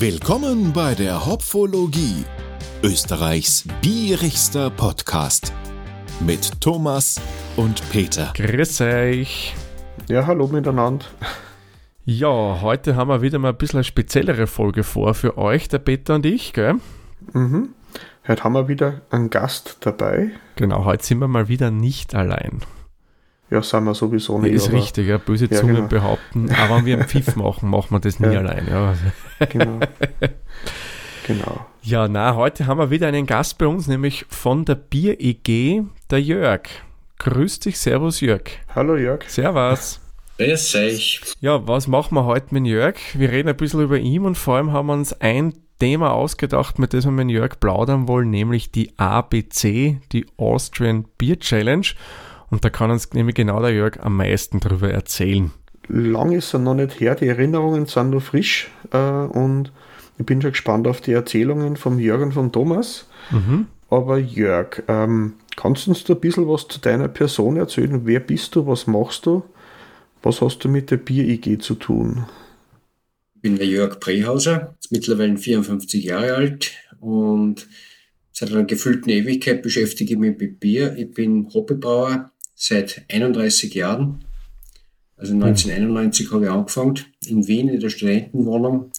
Willkommen bei der Hopfologie, Österreichs bierigster Podcast mit Thomas und Peter. Grüß euch. Ja, hallo miteinander. Ja, heute haben wir wieder mal ein bisschen eine speziellere Folge vor für euch, der Peter und ich, gell? Mhm. Heute haben wir wieder einen Gast dabei. Genau, heute sind wir mal wieder nicht allein. Ja, sind wir sowieso nicht. Ist richtig, ja, böse Ja, Zungen genau. behaupten, aber wenn wir einen Pfiff machen, machen wir das nie Ja. allein. Ja. Genau. genau. ja, na, heute haben wir wieder einen Gast bei uns, nämlich von der Bier-EG, der Jörg. Grüß dich, Servus Jörg. Hallo Jörg. Servus. Grüß euch. Ja, was machen wir heute mit Jörg? Wir reden ein bisschen über ihn und vor allem haben wir uns ein Thema ausgedacht, mit dem wir mit Jörg plaudern wollen, nämlich die ABC, die Austrian Beer Challenge. Und da kann uns nämlich genau der Jörg am meisten drüber erzählen. Lang ist er noch nicht her, die Erinnerungen sind noch frisch äh, und ich bin schon gespannt auf die Erzählungen vom Jörg und von Thomas. Aber Jörg, ähm, kannst du uns da ein bisschen was zu deiner Person erzählen? Wer bist du? Was machst du? Was hast du mit der Bier-IG zu tun? Ich bin der Jörg Brehauser, ist mittlerweile 54 Jahre alt und seit einer gefühlten Ewigkeit beschäftige ich mich mit Bier. Ich bin Hobbybrauer seit 31 Jahren. Also 1991 habe ich angefangen, in Wien in der Studentenwohnung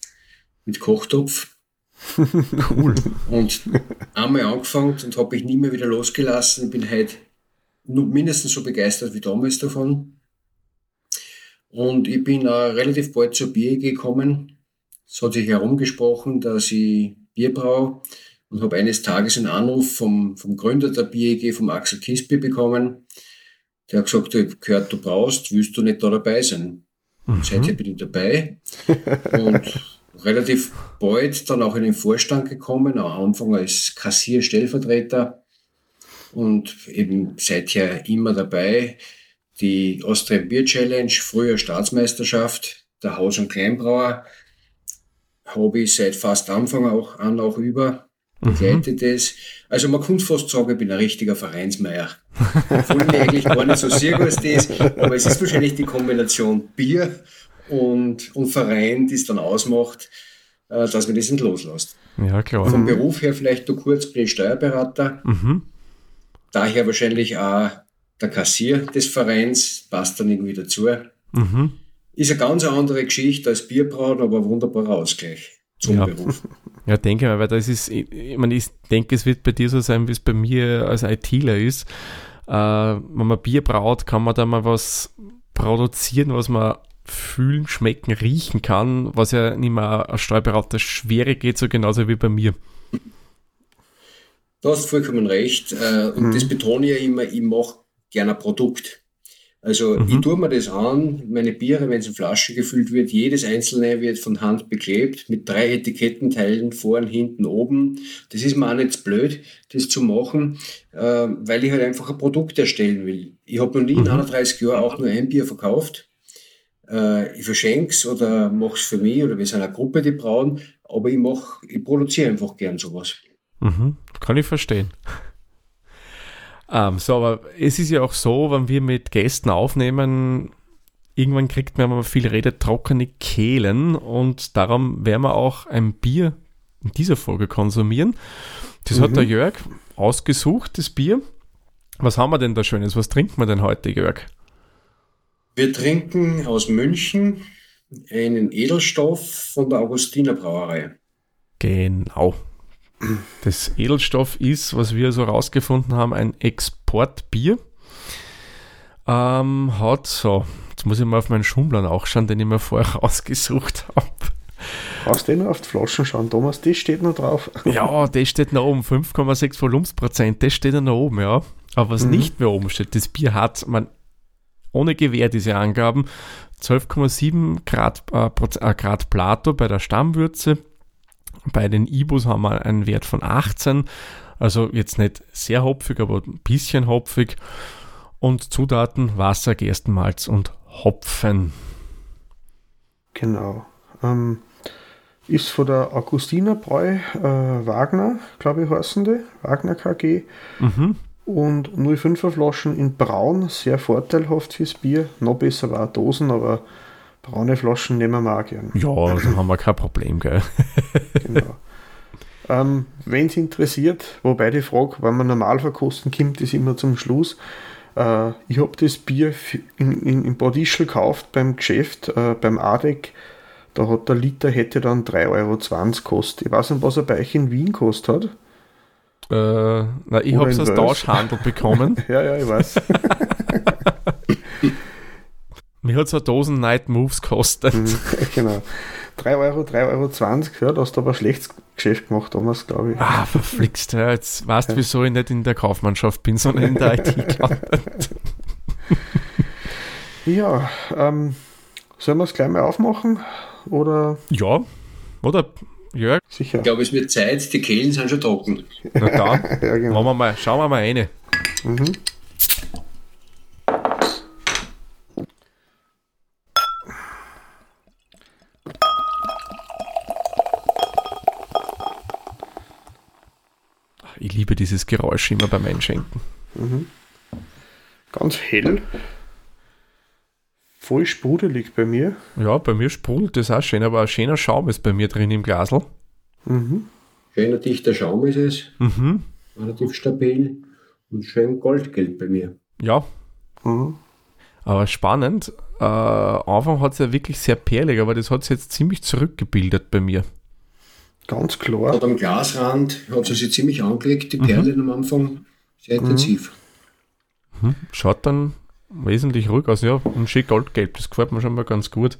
mit Kochtopf. Cool. Und einmal angefangen und habe ich nie mehr wieder losgelassen. Ich bin heute mindestens so begeistert wie damals davon. Und ich bin äh, relativ bald zur Bier gekommen. Es hat sich herumgesprochen, dass ich Bier brauche und habe eines Tages einen Anruf vom, vom Gründer der BEG, vom Axel Kisby, bekommen. Der hat gesagt, ich hab gehört, du brauchst, willst du nicht da dabei sein? Und seither bin ich dabei. Und relativ bald dann auch in den Vorstand gekommen, am Anfang als Kassier-Stellvertreter und eben seither immer dabei. Die Austrian Beer Challenge, früher Staatsmeisterschaft, der Haus- und Kleinbrauer, habe ich seit fast Anfang auch an auch über, begleitet es. Also man könnte fast sagen, ich bin ein richtiger Vereinsmeier. Obwohl ich mich eigentlich gar nicht so sehr als das, aber es ist wahrscheinlich die Kombination Bier und, und Verein, die es dann ausmacht, äh, dass man das nicht loslässt. Ja, klar. Vom Beruf her vielleicht nur kurz, bin ich Steuerberater. Mhm. Daher wahrscheinlich auch der Kassier des Vereins, passt dann irgendwie dazu. Mhm. Ist eine ganz andere Geschichte als Bierbrauen, aber ein wunderbarer Ausgleich zum Ja. Beruf. Ja, denke mal, weil das ist, ich, meine, ich denke, es wird bei dir so sein, wie es bei mir als ITler ist. Äh, wenn man Bier braut, kann man da mal was produzieren, was man fühlen, schmecken, riechen kann, was ja nicht mehr als Steuerberater schwere geht, so genauso wie bei mir. Du hast vollkommen recht. Äh, und das betone ich ja immer, ich mache gerne ein Produkt. Also ich tue mir das an, meine Biere, wenn es in Flasche gefüllt wird, jedes einzelne wird von Hand beklebt mit drei Etikettenteilen, vorn, hinten, oben. Das ist mir auch nicht blöd, das zu machen, äh, weil ich halt einfach ein Produkt erstellen will. Ich habe noch nie in 31 Jahren auch nur ein Bier verkauft. Äh, ich verschenke es oder mache es für mich oder wir sind eine Gruppe, die brauen, aber ich mach, ich produziere einfach gern sowas. Mhm, kann ich verstehen. Ähm, so, aber es ist ja auch so, wenn wir mit Gästen aufnehmen, irgendwann kriegt man, wenn man viel redet, trockene Kehlen und darum werden wir auch ein Bier in dieser Folge konsumieren. Das hat der Jörg ausgesucht, das Bier. Was haben wir denn da Schönes? Was trinken wir denn heute, Jörg? Wir trinken aus München einen Edelstoff von der Augustiner Brauerei. Genau. Das Edelstoff ist, was wir so rausgefunden haben, ein Exportbier. Ähm, hat so, jetzt muss ich mal auf meinen Schumplan auch schauen, den ich mir vorher rausgesucht habe. Brauchst du nur auf die Flaschen schauen, Thomas, das steht noch drauf. Ja, das steht noch oben, 5,6 Volumensprozent, das steht noch oben, ja. Aber was nicht mehr oben steht, das Bier hat, man, ohne Gewähr diese Angaben, 12,7 Grad, äh, äh, Grad Plato bei der Stammwürze. Bei den Ibus haben wir einen Wert von 18, also jetzt nicht sehr hopfig, aber ein bisschen hopfig. Und Zutaten Wasser, Gerstenmalz und Hopfen. Genau. Ähm, ist von der Augustiner Bräu äh, Wagner, glaube ich, heißen die. Wagner KG. Mhm. Und 05er Flaschen in Braun, sehr vorteilhaft fürs Bier. Noch besser war Dosen, aber braune Flaschen nehmen wir auch gern. Ja, da haben wir kein Problem, gell? Genau. ähm, Wenn es interessiert, wobei die Frage, wann man normal verkosten kommt, ist immer zum Schluss. Äh, ich habe das Bier in, in, in Bad Ischl gekauft beim Geschäft, äh, beim ADEC. Da hat der Liter hätte dann 3,20 Euro gekostet. Ich weiß nicht, was er bei euch in Wien kostet hat. Äh, na, ich habe es als. Tauschhandel bekommen. ja, ja, ich weiß. Mir hat es eine Dosen Night Moves gekostet. genau. 3 Euro, 3,20 Euro. Ja, da hast du aber ein schlechtes Geschäft gemacht damals, glaube ich. Ah, verflixt. Ja, jetzt weißt du, wieso ich nicht in der Kaufmannschaft bin, sondern in der IT gelandet. Ja, ähm, sollen wir es gleich mal aufmachen? Oder Ja, oder? Jörg, sicher? Ich glaube, es wird Zeit, die Kehlen sind schon trocken. na dann, Ja, genau. wir mal, schauen wir mal rein. Mhm. Dieses Geräusch immer beim Einschenken. Ganz hell. Voll sprudelig bei mir. Ja, bei mir sprudelt das auch schön, aber ein schöner Schaum ist bei mir drin im Glasl. Mhm. Schöner dichter Schaum ist es, Mhm. relativ stabil und schön goldgelb bei mir. Ja, Mhm. aber spannend. Äh, Anfang hat es ja wirklich sehr perlig, aber das hat sich jetzt ziemlich zurückgebildet bei mir. Ganz klar. Gerade am Glasrand hat sie sich ziemlich angelegt, die Perlen am Anfang. Sehr intensiv. Schaut dann wesentlich ruhig aus, ja, und schön goldgelb, das gefällt mir schon mal ganz gut.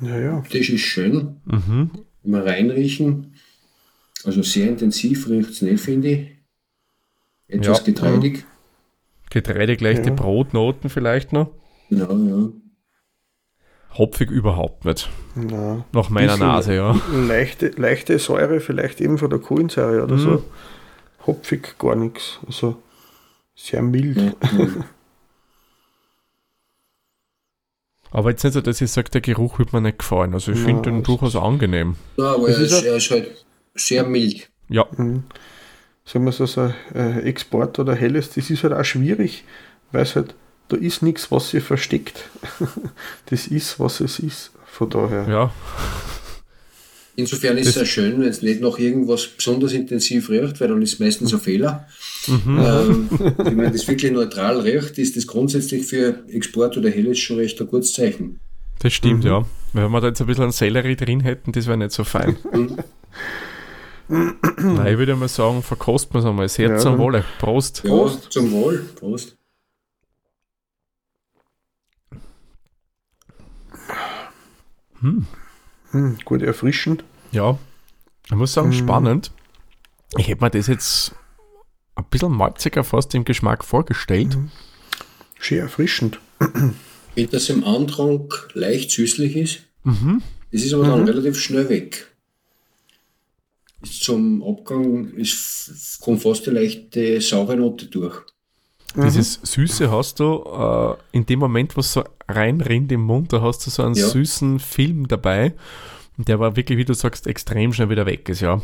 Ja, ja. Das ist schön. Mhm. Wenn wir reinriechen, also sehr intensiv riecht es nicht, finde ich. Etwas Ja. getreidig. Getreide gleich die Ja. Brotnoten vielleicht noch. Genau, ja. Hopfig überhaupt nicht. Na, Nach meiner Nase, ja. leichte, leichte Säure, vielleicht eben von der Kohlensäure oder Mhm. so. Hopfig gar nichts. Also sehr mild. Ja, ja. Aber jetzt nicht so, dass ich sage, der Geruch wird mir nicht gefallen. Also ich finde den durchaus angenehm. Ja, aber Das er ist er ist halt sehr mild. Ja, Mhm. Sagen wir so, so ein äh, Export oder Helles, das ist halt auch schwierig, weil es halt, da ist nichts, was sich versteckt. das ist, was es ist. Von daher. ja. Insofern ist es Das- sehr schön, wenn es nicht noch irgendwas besonders intensiv riecht, weil dann ist meistens ein Fehler. Mhm. Ähm, wenn das wirklich neutral riecht, ist das grundsätzlich für Export oder Helles schon recht ein gutes Zeichen. Das stimmt, Mhm. ja. Wenn wir da jetzt ein bisschen Sellerie drin hätten, das wäre nicht so fein. Nein, ich würde mal sagen, verkosten wir es einmal. Sehr Ja, zum Wohle. Prost. Ja, Prost. zum Wohl. Prost. Hm, gut erfrischend. Ja, ich muss sagen, Mhm. spannend. Ich hätte mir das jetzt ein bisschen malziger fast im Geschmack vorgestellt. Mhm. Schön erfrischend. Wie das im Antrunk leicht süßlich ist, Mhm. das ist aber dann Mhm. relativ schnell weg. Ist zum Abgang ist, kommt fast eine leichte saure Note durch. Mhm. Dieses Süße hast du äh, in dem Moment, wo es so reinrinnt im Mund, da hast du so einen Ja. süßen Film dabei. Und der war wirklich, wie du sagst, extrem schnell wieder weg ist, ja.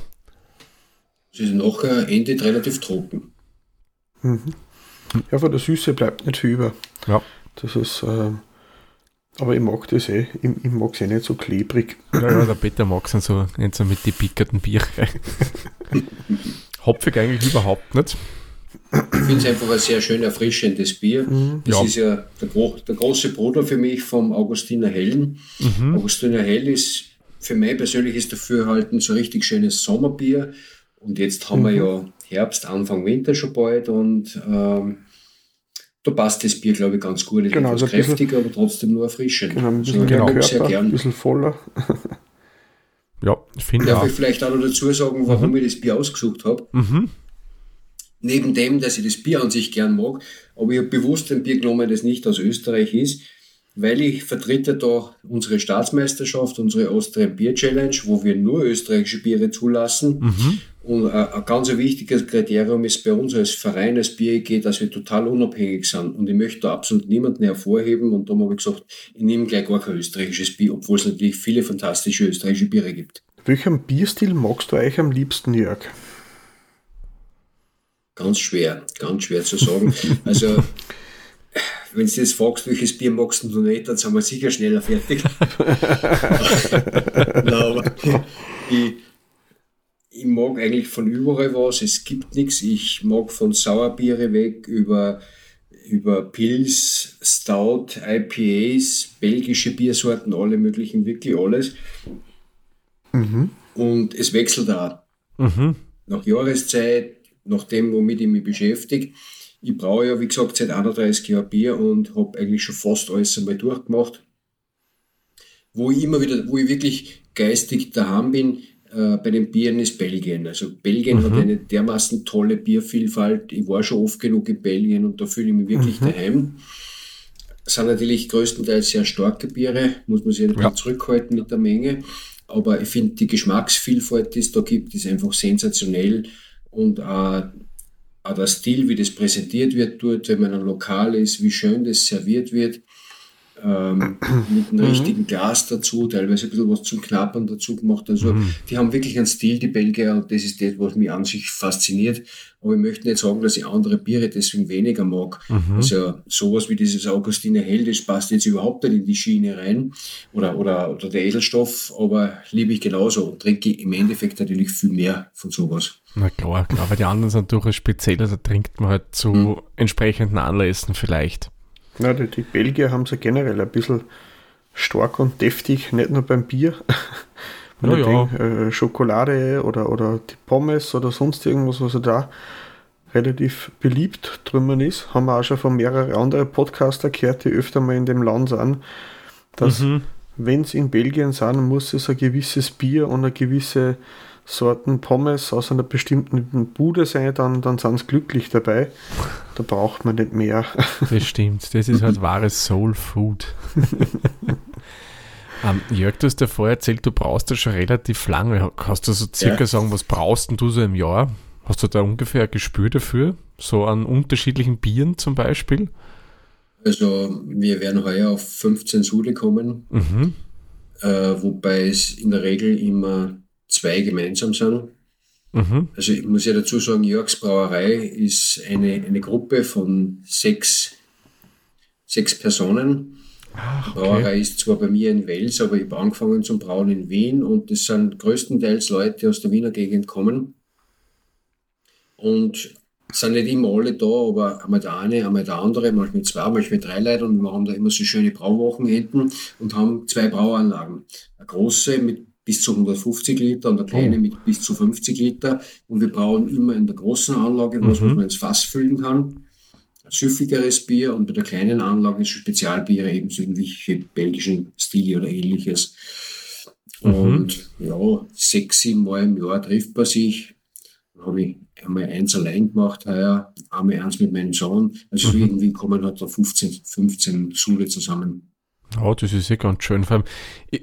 Es ist nachher endet relativ trocken. Mhm. Ja, von der Süße bleibt nicht viel über. Ja. Das ist, ähm, aber ich mag das eh. Ich, ich mag es eh nicht so klebrig. Ja, ja, der Peter mag es so, nicht so mit die pickerten Biere. Hopfig eigentlich überhaupt nicht. Ich finde es einfach ein sehr schön erfrischendes Bier. Das Ja. ist ja der, gro der große Bruder für mich vom Augustiner Hellen. Mhm. Augustiner Hell ist für mein persönliches Dafürhalten so ein richtig schönes Sommerbier. Und jetzt haben wir ja Herbst, Anfang Winter schon bald und ähm, da passt das Bier, glaube ich, ganz gut. Es ist Genau, etwas also ein bisschen- kräftiger, aber trotzdem nur erfrischend. Genau, ein bisschen mehr mag sehr Körper, ein gern. bisschen voller. Ja, ich finde Darf auch. ich vielleicht auch noch dazu sagen, warum ich das Bier ausgesucht habe? Mhm. Neben dem, dass ich das Bier an sich gern mag, aber ich habe bewusst ein Bier genommen, das nicht aus Österreich ist, weil ich vertrete da unsere Staatsmeisterschaft, unsere Austrian Bier Challenge, wo wir nur österreichische Biere zulassen. Mhm. Und äh, ein ganz wichtiges Kriterium ist bei uns als Verein, als BEG, dass wir total unabhängig sind. Und ich möchte da absolut niemanden hervorheben. Und darum habe ich gesagt, ich nehme gleich gar kein österreichisches Bier, obwohl es natürlich viele fantastische österreichische Biere gibt. Welchen Bierstil magst du eigentlich am liebsten, Jörg? Ganz schwer, ganz schwer zu sagen. Also, wenn du jetzt fragst, welches Bier magst du nicht, dann sind wir sicher schneller fertig. Aber ich, ich mag eigentlich von überall was, es gibt nichts. Ich mag von Sauerbiere weg über, über Pils, Stout, IPAs, belgische Biersorten, alle möglichen, wirklich alles. Mhm. Und es wechselt da. Mhm. Nach Jahreszeit, nach dem, womit ich mich beschäftige. Ich brauche ja, wie gesagt, seit 31 Jahren Bier und habe eigentlich schon fast alles einmal durchgemacht. Wo ich immer wieder, wo ich wirklich geistig daheim bin, äh, bei den Bieren ist Belgien. Also Belgien mhm. hat eine dermaßen tolle Biervielfalt. Ich war schon oft genug in Belgien und da fühle ich mich wirklich mhm. daheim. Es sind natürlich größtenteils sehr starke Biere, muss man sich ein bisschen ja. zurückhalten mit der Menge. Aber ich finde, die Geschmacksvielfalt, die es da gibt, ist einfach sensationell. Und äh, auch der Stil, wie das präsentiert wird dort, wenn man ein Lokal ist, wie schön das serviert wird ähm, mit einem mhm. richtigen Glas dazu, teilweise ein bisschen was zum Knappern dazu gemacht. Also mhm. die haben wirklich einen Stil, die Belgier, und das ist das, was mich an sich fasziniert. Aber ich möchte nicht sagen, dass ich andere Biere deswegen weniger mag. Mhm. Also sowas wie dieses Augustiner Hell, das passt jetzt überhaupt nicht in die Schiene rein. Oder, oder, oder der Edelstoff, aber liebe ich genauso und trinke im Endeffekt natürlich viel mehr von sowas. Na klar, klar, weil die anderen sind durchaus speziell, also trinkt man halt zu mhm. entsprechenden Anlässen vielleicht. Ja, die, die Belgier haben sie generell ein bisschen stark und deftig, nicht nur beim Bier. Wenn ja, ja. äh, Schokolade oder, oder die Pommes oder sonst irgendwas, was da relativ beliebt drüben ist, haben wir auch schon von mehreren anderen Podcaster gehört, die öfter mal in dem Land sind, dass mhm. wenn es in Belgien sind, muss es ein gewisses Bier und eine gewisse Sorten Pommes aus einer bestimmten Bude sein, dann, dann sind sie glücklich dabei. Da braucht man nicht mehr. Das stimmt. Das ist halt wahres Soul Food. um, ähm, Jörg, du hast ja vorher erzählt, du brauchst ja schon relativ lange. Kannst du so circa ja. sagen, was brauchst du so im Jahr? Hast du da ungefähr ein Gespür dafür? So an unterschiedlichen Bieren zum Beispiel? Also, wir werden heuer auf 15 Sude kommen, mhm. äh, wobei es in der Regel immer zwei gemeinsam sind. Mhm. Also ich muss ja dazu sagen, Jörgs Brauerei ist eine, eine Gruppe von sechs, sechs Personen. Ach, okay. Die Brauerei ist zwar bei mir in Wels, aber ich habe angefangen zum Brauen in Wien und das sind größtenteils Leute, die aus der Wiener Gegend kommen. Und sind nicht immer alle da, aber einmal der eine, einmal der andere, manchmal zwei, manchmal drei Leute und wir haben da immer so schöne Brauwochenenden und haben zwei Brauanlagen. Eine große mit bis zu 150 Liter und der kleine mit bis zu 50 Liter. Und wir brauchen immer in der großen Anlage was, mhm. was man ins Fass füllen kann. Ein süffigeres Bier und bei der kleinen Anlage Spezialbiere, eben so irgendwelche belgischen Stile oder ähnliches. Mhm. Und ja, sechs, sieben Mal im Jahr trifft man sich. Dann habe ich einmal eins allein gemacht heuer, einmal eins mit meinem Sohn. Also mhm. irgendwie kommen halt da 15, 15 Sule zusammen. Oh, das ist ja ganz schön. Vor allem,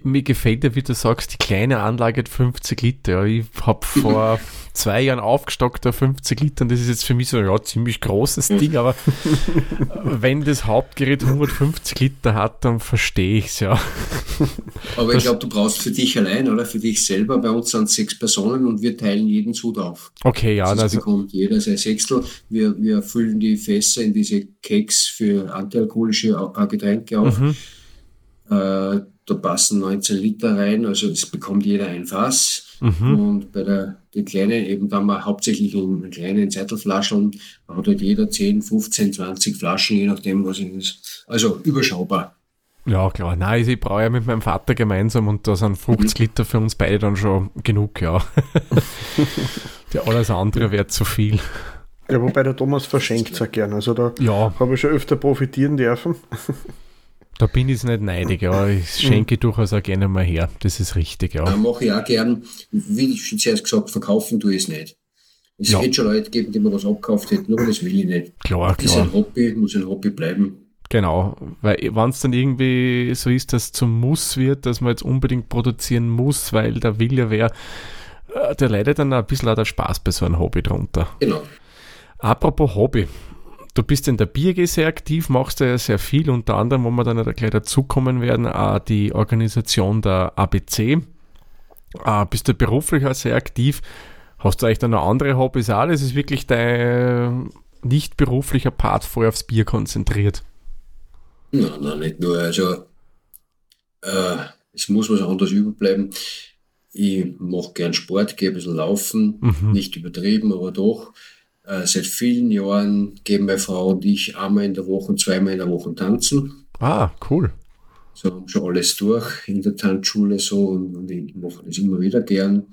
mir gefällt ja, wie du sagst, die kleine Anlage hat 50 Liter. Ich habe vor zwei Jahren aufgestockt auf 50 Liter und das ist jetzt für mich so ein ja, ziemlich großes Ding, aber wenn das Hauptgerät 150 Liter hat, dann verstehe ich es ja. Aber ich glaube, du brauchst für dich allein oder für dich selber. Bei uns sind sechs Personen und wir teilen jeden Sud auf. Okay, ja. Das also bekommt jeder sein Sechstel. Wir, wir füllen die Fässer in diese Cakes für antialkoholische Getränke auf. Mhm äh, da passen 19 Liter rein, also es bekommt jeder ein Fass. Mhm. Und bei der den kleinen, eben dann mal hauptsächlich in kleinen Zettelflaschen, da hat halt jeder 10, 15, 20 Flaschen, je nachdem, was es ist. Also überschaubar. Ja, klar. Nein, ich brauche ja mit meinem Vater gemeinsam und da sind 50 mhm. Liter für uns beide dann schon genug, ja. Die alles andere wäre zu viel. Ja, wobei der Thomas verschenkt es ja gern. Also da ja. habe ich schon öfter profitieren dürfen. Da bin ich nicht neidig, ja. Ich schenke mhm. durchaus auch gerne mal her. Das ist richtig, ja. ja mache ich auch gern. Wie ich schon zuerst gesagt verkaufen tue ich es nicht. Es ja. hätte schon Leute gegeben, die mir was abgekauft hätten, aber das will ich nicht. Klar, das klar. ist ein Hobby, muss ein Hobby bleiben. Genau, weil wenn es dann irgendwie so ist, dass es zum Muss wird, dass man jetzt unbedingt produzieren muss, weil der will ja wer, äh, der leidet dann ein bisschen auch der Spaß bei so einem Hobby drunter. Genau. Apropos Hobby, Du bist in der BIRG sehr aktiv, machst ja sehr viel, unter anderem, wo wir dann gleich dazukommen werden, auch die Organisation der ABC. Äh, bist du beruflich auch sehr aktiv? Hast du eigentlich dann noch andere Hobbys auch? Das ist wirklich dein nicht beruflicher Part voll aufs Bier konzentriert. Nein, nein, nicht nur. Also, äh, es muss was anderes überbleiben. Ich mache gern Sport, gehe ein bisschen laufen, mhm. nicht übertrieben, aber doch. Äh, seit vielen Jahren gehen meine Frau und ich einmal in der Woche, zweimal in der Woche tanzen. Ah, cool. So haben schon alles durch in der Tanzschule so und, und ich mache das immer wieder gern.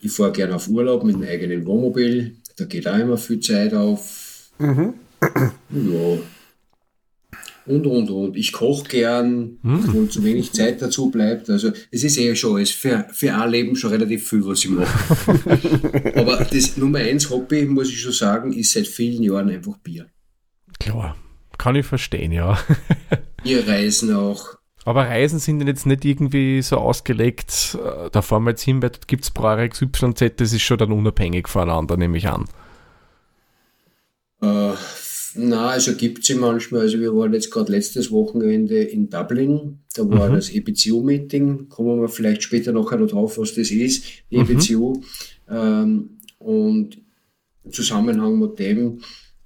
Ich fahre gern auf Urlaub mit einem eigenen Wohnmobil. Da geht auch immer viel Zeit auf. Mhm. Ja, und, und, und. Ich koche gern, hm. wo zu wenig Zeit dazu bleibt. Also, es ist eher schon alles für, für ein Leben schon relativ viel, was ich mache. Aber das Nummer eins Hobby, muss ich schon sagen, ist seit vielen Jahren einfach Bier. Klar, kann ich verstehen, ja. Bierreisen auch. Aber Reisen sind jetzt nicht irgendwie so ausgelegt, da fahren wir jetzt hin, weil dort gibt es Brauerei XYZ, das ist schon dann unabhängig voneinander, nehme ich an. Äh, na, also gibt es manchmal. Also wir waren jetzt gerade letztes Wochenende in Dublin. Da war mhm. das EBCU-Meeting. Kommen wir vielleicht später noch drauf, was das ist. EBCU. Mhm. Ähm, und im Zusammenhang mit dem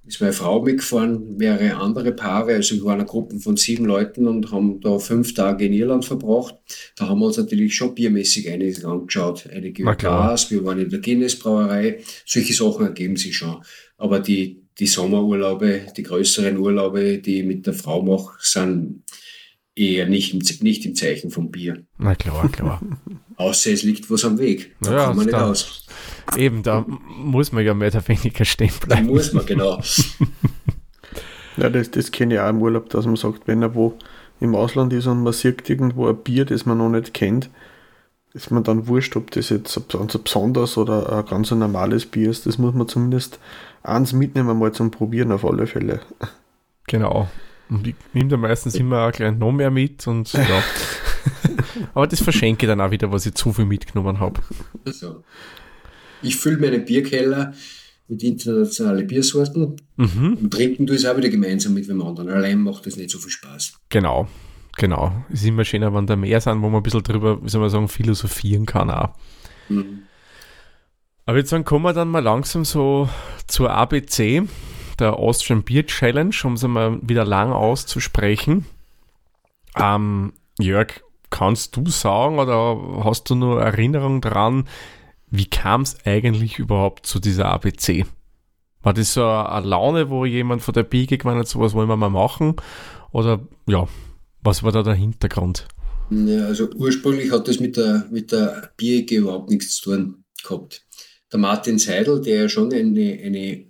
ist meine Frau mitgefahren, mehrere andere Paare. Also wir waren eine Gruppe von sieben Leuten und haben da fünf Tage in Irland verbracht. Da haben wir uns natürlich schon biermäßig einiges angeschaut. Einige Glas, wir waren in der Guinness Brauerei. Solche Sachen ergeben sich schon. Aber die die Sommerurlaube, die größeren Urlaube, die ich mit der Frau mache, sind eher nicht im, nicht im Zeichen vom Bier. Na klar, klar. Außer es liegt was am Weg. Da ja, kann man nicht da, aus. Eben, da muss man ja mehr oder weniger stehen bleiben. Da muss man, genau. ja, das, das kenne ich auch im Urlaub, dass man sagt, wenn er wo im Ausland ist und man sieht irgendwo ein Bier, das man noch nicht kennt, ist man dann wurscht, ob das jetzt ein, ein besonders oder ein ganz normales Bier ist. Das muss man zumindest eins mitnehmen, mal zum Probieren auf alle Fälle. Genau. Und ich nehme da meistens immer gleich noch mehr mit und ja. Aber das verschenke ich dann auch wieder, was ich zu viel mitgenommen habe. Also, ich fülle meinen Bierkeller mit internationalen Biersorten mhm. und trinken du es auch wieder gemeinsam mit dem anderen. Allein macht das nicht so viel Spaß. Genau, genau. Es ist immer schöner, wenn da mehr sind, wo man ein bisschen drüber, wie soll man sagen, philosophieren kann auch. Mhm. Aber jetzt kommen wir dann mal langsam so zur ABC, der Austrian Beer Challenge, um es mal wieder lang auszusprechen. Ähm, Jörg, kannst du sagen oder hast du nur Erinnerung daran, wie kam es eigentlich überhaupt zu dieser ABC? War das so eine Laune, wo jemand von der BG gemeint hat, sowas wollen wir mal machen? Oder ja, was war da der Hintergrund? Ja, also ursprünglich hat das mit der, mit der BG überhaupt nichts zu tun gehabt der Martin Seidel, der ja schon eine, eine,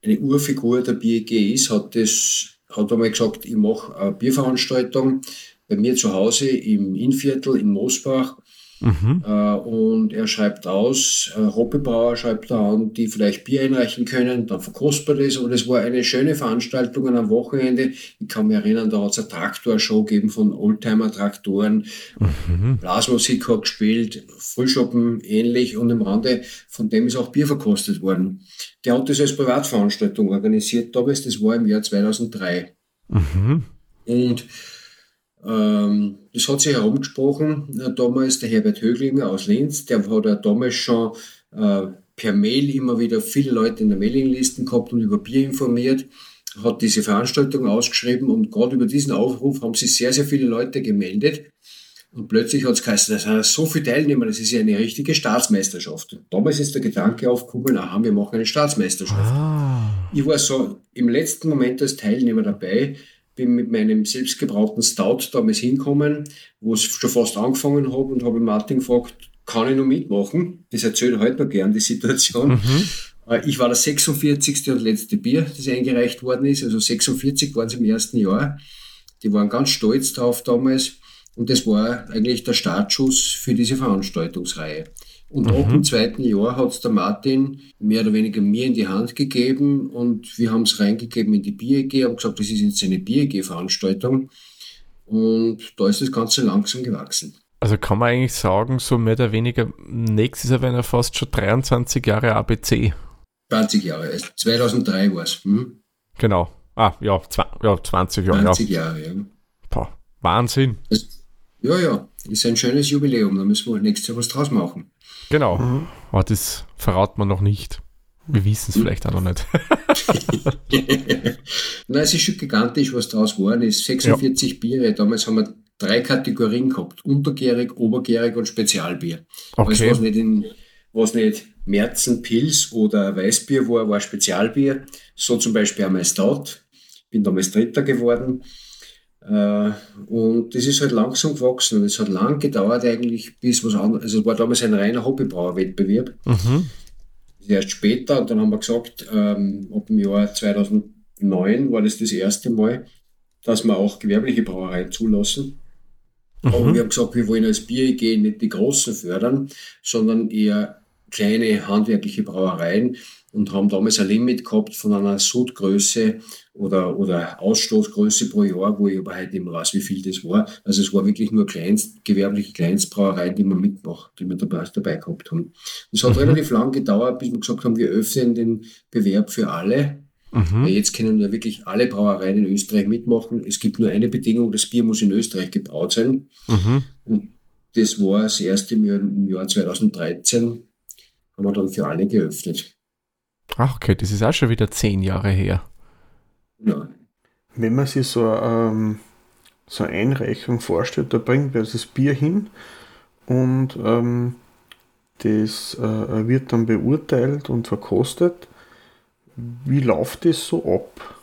eine Urfigur der BEG ist, hat das, hat einmal gesagt, ich mache eine Bierveranstaltung bei mir zu Hause im Innviertel in Mosbach Mhm. Äh, und er schreibt aus, äh, Hobbybrauer schreibt da an, die vielleicht Bier einreichen können, dann verkostbar das. Aber das war eine schöne Veranstaltung am Wochenende. Ich kann mich erinnern, da hat es eine Traktorshow gegeben von Oldtimer-Traktoren. Mhm. Blasmusik hat gespielt, Frühschoppen ähnlich und im Rande von dem ist auch Bier verkostet worden. Der hat das als Privatveranstaltung organisiert damals, das war im Jahr 2003. Mhm. Und das hat sich herumgesprochen, äh, damals der Herbert Höglinger aus Linz, der hat ja damals schon äh, per Mail immer wieder viele Leute in der Mailinglisten gehabt und über Bier informiert, hat diese Veranstaltung ausgeschrieben und gerade über diesen Aufruf haben sich sehr, sehr viele Leute gemeldet. Und plötzlich hat es geheißen, da sind so viele Teilnehmer, das ist ja eine richtige Staatsmeisterschaft. Und damals ist der Gedanke aufgekommen, aha, wir machen eine Staatsmeisterschaft. Ah. Ich war so im letzten Moment als Teilnehmer dabei, bin mit meinem selbstgebrauchten Stout damals hinkommen, wo ich schon fast angefangen habe und habe Martin gefragt, kann ich noch mitmachen? Das erzähle ich heute noch gern, die Situation. Mhm. Äh, ich war das 46. und letzte Bier, das eingereicht worden ist. Also 46 waren es im ersten Jahr. Die waren ganz stolz drauf damals. Und das war eigentlich der Startschuss für diese Veranstaltungsreihe. Und mhm. ab dem zweiten Jahr hat es der Martin mehr oder weniger mir in die Hand gegeben und wir haben es reingegeben in die BIEG, haben gesagt, das ist jetzt eine BIEG-Veranstaltung und da ist das Ganze langsam gewachsen. Also kann man eigentlich sagen, so mehr oder weniger, nächstes Jahr wären ja fast schon 23 Jahre ABC. 20 Jahre, 2003 war es. Hm? Genau. Ah, ja, ja 20 Jahre. 20 Jahre, ja. Boah, Wahnsinn. Das, ja, ja, ist ein schönes Jubiläum, da müssen wir nächstes Jahr was draus machen. Genau. Mhm. Aber das verraten wir noch nicht. Wir wissen es vielleicht auch noch nicht. Nein, es ist schon gigantisch, was daraus geworden ist. 46 ja. Biere. Damals haben wir drei Kategorien gehabt. Untergärig, obergärig und Spezialbier. Okay. Alles, was nicht, in, was nicht Märzen, Pils oder Weißbier war, war Spezialbier. So zum Beispiel einmal Stout. Bin damals Dritter geworden. Äh, und das ist halt langsam gewachsen. Und es hat lang gedauert eigentlich, bis was anderes. Also es war damals ein reiner Hobbybrauerwettbewerb. Mhm. Erst später, und dann haben wir gesagt, ähm, ab dem Jahr 2009 war das das erste Mal, dass wir auch gewerbliche Brauereien zulassen. Mhm. Aber wir haben gesagt, wir wollen als BIG nicht die Großen fördern, sondern eher kleine handwerkliche Brauereien und haben damals ein Limit gehabt von einer Sudgröße oder, oder Ausstoßgröße pro Jahr, wo ich aber halt nicht mehr weiß, wie viel das war. Also es war wirklich nur Kleinst, gewerbliche Kleinstbrauereien, die man mitmacht, die wir dabei, dabei gehabt haben. Das hat mhm. relativ lang gedauert, bis wir gesagt haben, wir öffnen den Bewerb für alle. Mhm. Jetzt können ja wirklich alle Brauereien in Österreich mitmachen. Es gibt nur eine Bedingung, das Bier muss in Österreich gebraut sein. Mhm. Und das war das erste im Jahr 2013, haben wir dann für alle geöffnet. Ach, okay, das ist auch schon wieder zehn Jahre her. Ja. Wenn man sich so, ähm, so eine Einreichung vorstellt, da bringt man das Bier hin und ähm, das äh, wird dann beurteilt und verkostet. Wie läuft das so ab?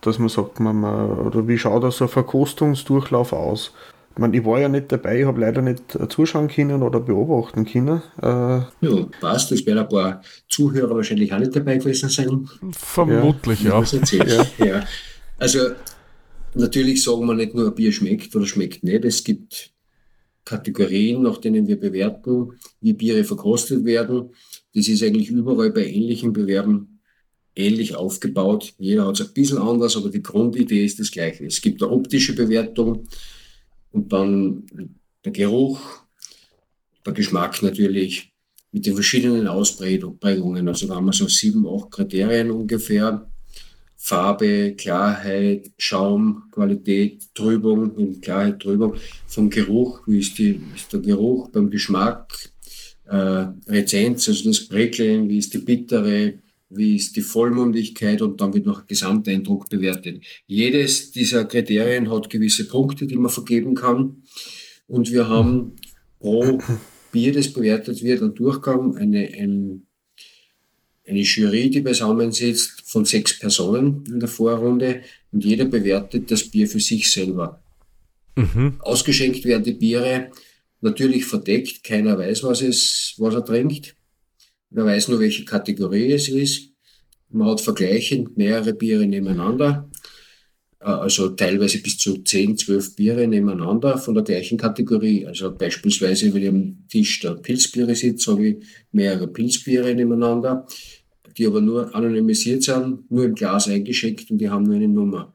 Dass man sagt, man, man, oder wie schaut da so ein Verkostungsdurchlauf aus? Ich, meine, ich war ja nicht dabei, ich habe leider nicht zuschauen können oder beobachten können. Äh, ja, passt. Es werden ein paar Zuhörer wahrscheinlich auch nicht dabei gewesen sein. Vermutlich, ja. ja. ja. Also, natürlich sagen wir nicht nur, ein Bier schmeckt oder schmeckt nicht. Es gibt Kategorien, nach denen wir bewerten, wie Biere verkostet werden. Das ist eigentlich überall bei ähnlichen Bewerben ähnlich aufgebaut. Jeder hat es ein bisschen anders, aber die Grundidee ist das gleiche. Es gibt eine optische Bewertung, und dann der Geruch, der Geschmack natürlich mit den verschiedenen Ausprägungen. Also da haben wir so sieben, acht Kriterien ungefähr. Farbe, Klarheit, Schaum, Qualität, Trübung, Klarheit, Trübung. Vom Geruch, wie ist, die, ist der Geruch beim Geschmack, äh, Rezenz, also das Präkeln, wie ist die bittere, wie ist die Vollmundigkeit und dann wird noch Gesamteindruck bewertet. Jedes dieser Kriterien hat gewisse Punkte, die man vergeben kann. Und wir haben pro Bier, das bewertet wird, einen Durchgang, eine, ein, eine Jury, die beisammensitzt von sechs Personen in der Vorrunde und jeder bewertet das Bier für sich selber. Mhm. Ausgeschenkt werden die Biere natürlich verdeckt, keiner weiß, was, es, was er trinkt. Man weiß nur, welche Kategorie es ist. Man hat vergleichend mehrere Biere nebeneinander, äh, also teilweise bis zu 10, 12 Biere nebeneinander von der gleichen Kategorie. Also beispielsweise, wenn ich am Tisch der Pilzbiere sitze, habe ich mehrere Pilzbiere nebeneinander, die aber nur anonymisiert sind, nur im Glas eingeschickt und die haben nur eine Nummer.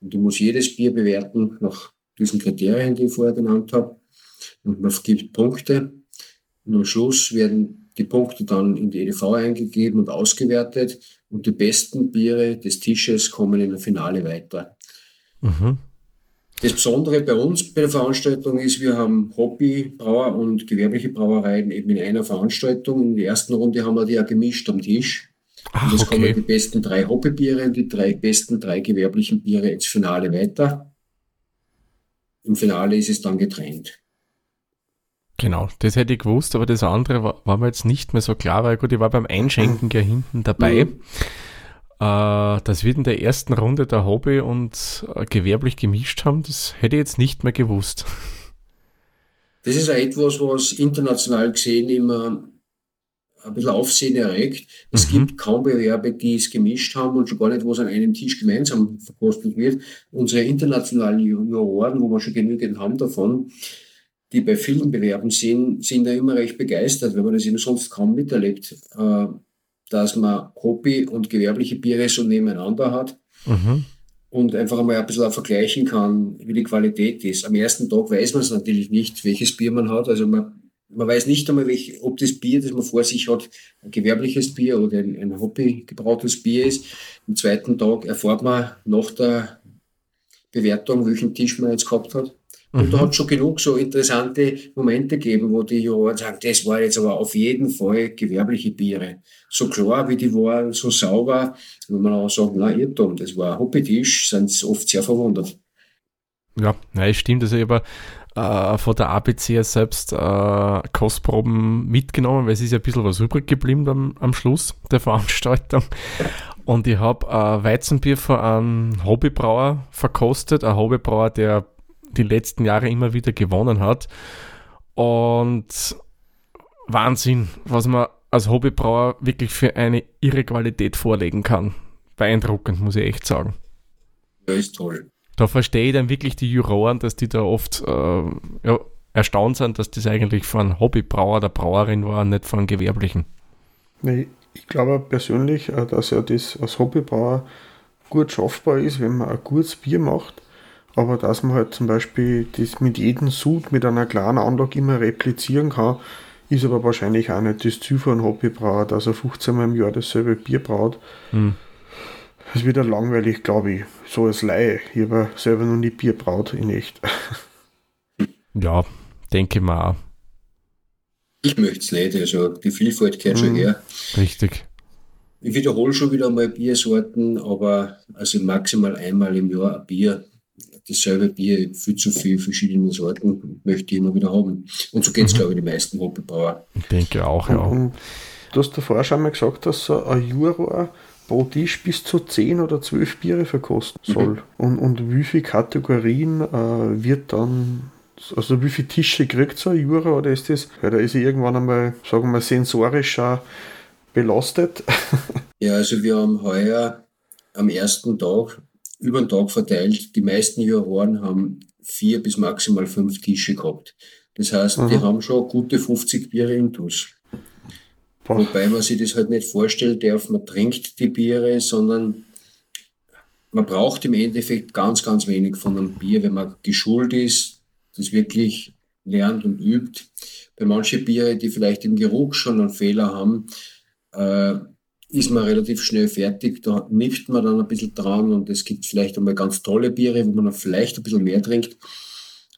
Und ich muss jedes Bier bewerten nach diesen Kriterien, die ich vorher genannt habe. Und man gibt Punkte. Und am Schluss werden die Punkte dann in die EDV eingegeben und ausgewertet und die besten Biere des Tisches kommen in der Finale weiter. Mhm. Das Besondere bei uns bei der Veranstaltung ist, wir haben Hobbybrauer und gewerbliche Brauereien eben in einer Veranstaltung. In der ersten Runde haben wir die ja gemischt am Tisch. Ach, und es okay. kommen die besten drei Hobbybiere und die drei besten drei gewerblichen Biere ins Finale weiter. Im Finale ist es dann getrennt. Genau, das hätte ich gewusst, aber das andere war, war mir jetzt nicht mehr so klar, weil gut, ich war beim Einschenken ja hinten dabei. Mhm. Äh, dass wir in der ersten Runde der Hobby und äh, gewerblich gemischt haben, das hätte ich jetzt nicht mehr gewusst. Das ist auch etwas, was international gesehen immer ein bisschen Aufsehen erregt. Es mhm. gibt kaum Bewerbe, die es gemischt haben und schon gar nicht, wo es an einem Tisch gemeinsam verkostet wird. Unsere internationalen Juroren, wo wir schon genügend haben davon, die bei vielen Bewerben sind, sind da immer recht begeistert, wenn man das eben sonst kaum miterlebt, äh, dass man Hobby und gewerbliche Biere so nebeneinander hat. Mhm. Und einfach einmal ein bisschen vergleichen kann, wie die Qualität ist. Am ersten Tag weiß man es natürlich nicht, welches Bier man hat. Also man, man weiß nicht einmal, welch, ob das Bier, das man vor sich hat, ein gewerbliches Bier oder ein, ein Hobby gebrautes Bier ist. Am zweiten Tag erfahrt man nach der Bewertung, welchen Tisch man jetzt gehabt hat Und mhm. da hat es schon genug so interessante Momente gegeben, wo die Juroren sagen, das war jetzt aber auf jeden Fall gewerbliche Biere. So klar, wie die waren, so sauber. Wenn man auch sagen, na, Irrtum, das war ein Hoppetisch, sind sie oft sehr verwundert. Ja, nein, stimmt. Also ich habe äh, von der ABC selbst äh, Kostproben mitgenommen, weil es ist ja ein bisschen was übrig geblieben am, am Schluss der Veranstaltung. Und ich habe äh, Weizenbier von einem Hobbybrauer verkostet, ein Hobbybrauer, der die letzten Jahre immer wieder gewonnen hat. Und Wahnsinn, was man als Hobbybrauer wirklich für eine irre Qualität vorlegen kann. Beeindruckend, muss ich echt sagen. Ja, ist toll. Da verstehe ich dann wirklich die Juroren, dass die da oft äh, ja, erstaunt sind, dass das eigentlich von Hobbybrauer oder Brauerin war, nicht von Gewerblichen. Nee, ich glaube persönlich, äh, dass ja das als Hobbybrauer gut schaffbar ist, wenn man ein gutes Bier macht, aber dass man halt zum Beispiel das mit jedem Sud mit einer kleinen Anlage immer replizieren kann, ist aber wahrscheinlich auch nicht das Ziel von Hobbybrauer, dass er 15 Mal im Jahr dasselbe Bier braut. Hm. Das wird ja langweilig, glaube ich. So als Laie. Ich habe selber noch nie Bier braut, in echt. Ja, denke mal auch. Ich möchte es nicht, also die Vielfalt gehört mhm. schon her. Richtig. Ich wiederhole schon wieder mal Biersorten, aber also maximal einmal im Jahr ein Bier. Dasselbe Bier, viel zu viel verschiedene Sorten möchte ich immer wieder haben. Und so geht es, mhm. glaube ich, die meisten Hobbybauer. Ich denke auch, ja. Und, du hast davor schon mal gesagt, dass so ein Juror pro Tisch bis zu 10 oder 12 Biere verkosten soll. Mhm. Und, und wie viele Kategorien äh, wird dann also wie viele Tische kriegt so ein Jura oder ist das, ja, da ist er irgendwann einmal, sagen wir, sensorisch auch belastet? ja, also wir haben heuer am ersten Tag über den Tag verteilt, die meisten Juroren haben vier bis maximal fünf Tische gehabt. Das heißt, mhm. die haben schon gute 50 Biere intus. Boah. Wobei man sich das halt nicht vorstellen darf, man trinkt die Biere, sondern man braucht im Endeffekt ganz, ganz wenig von einem Bier, wenn man geschult ist, das wirklich lernt und übt. Bei manchen Biere, die vielleicht im Geruch schon einen Fehler haben, äh, ist man relativ schnell fertig. Da nippt man dann ein bisschen dran und es gibt vielleicht einmal ganz tolle Biere, wo man dann vielleicht ein bisschen mehr trinkt.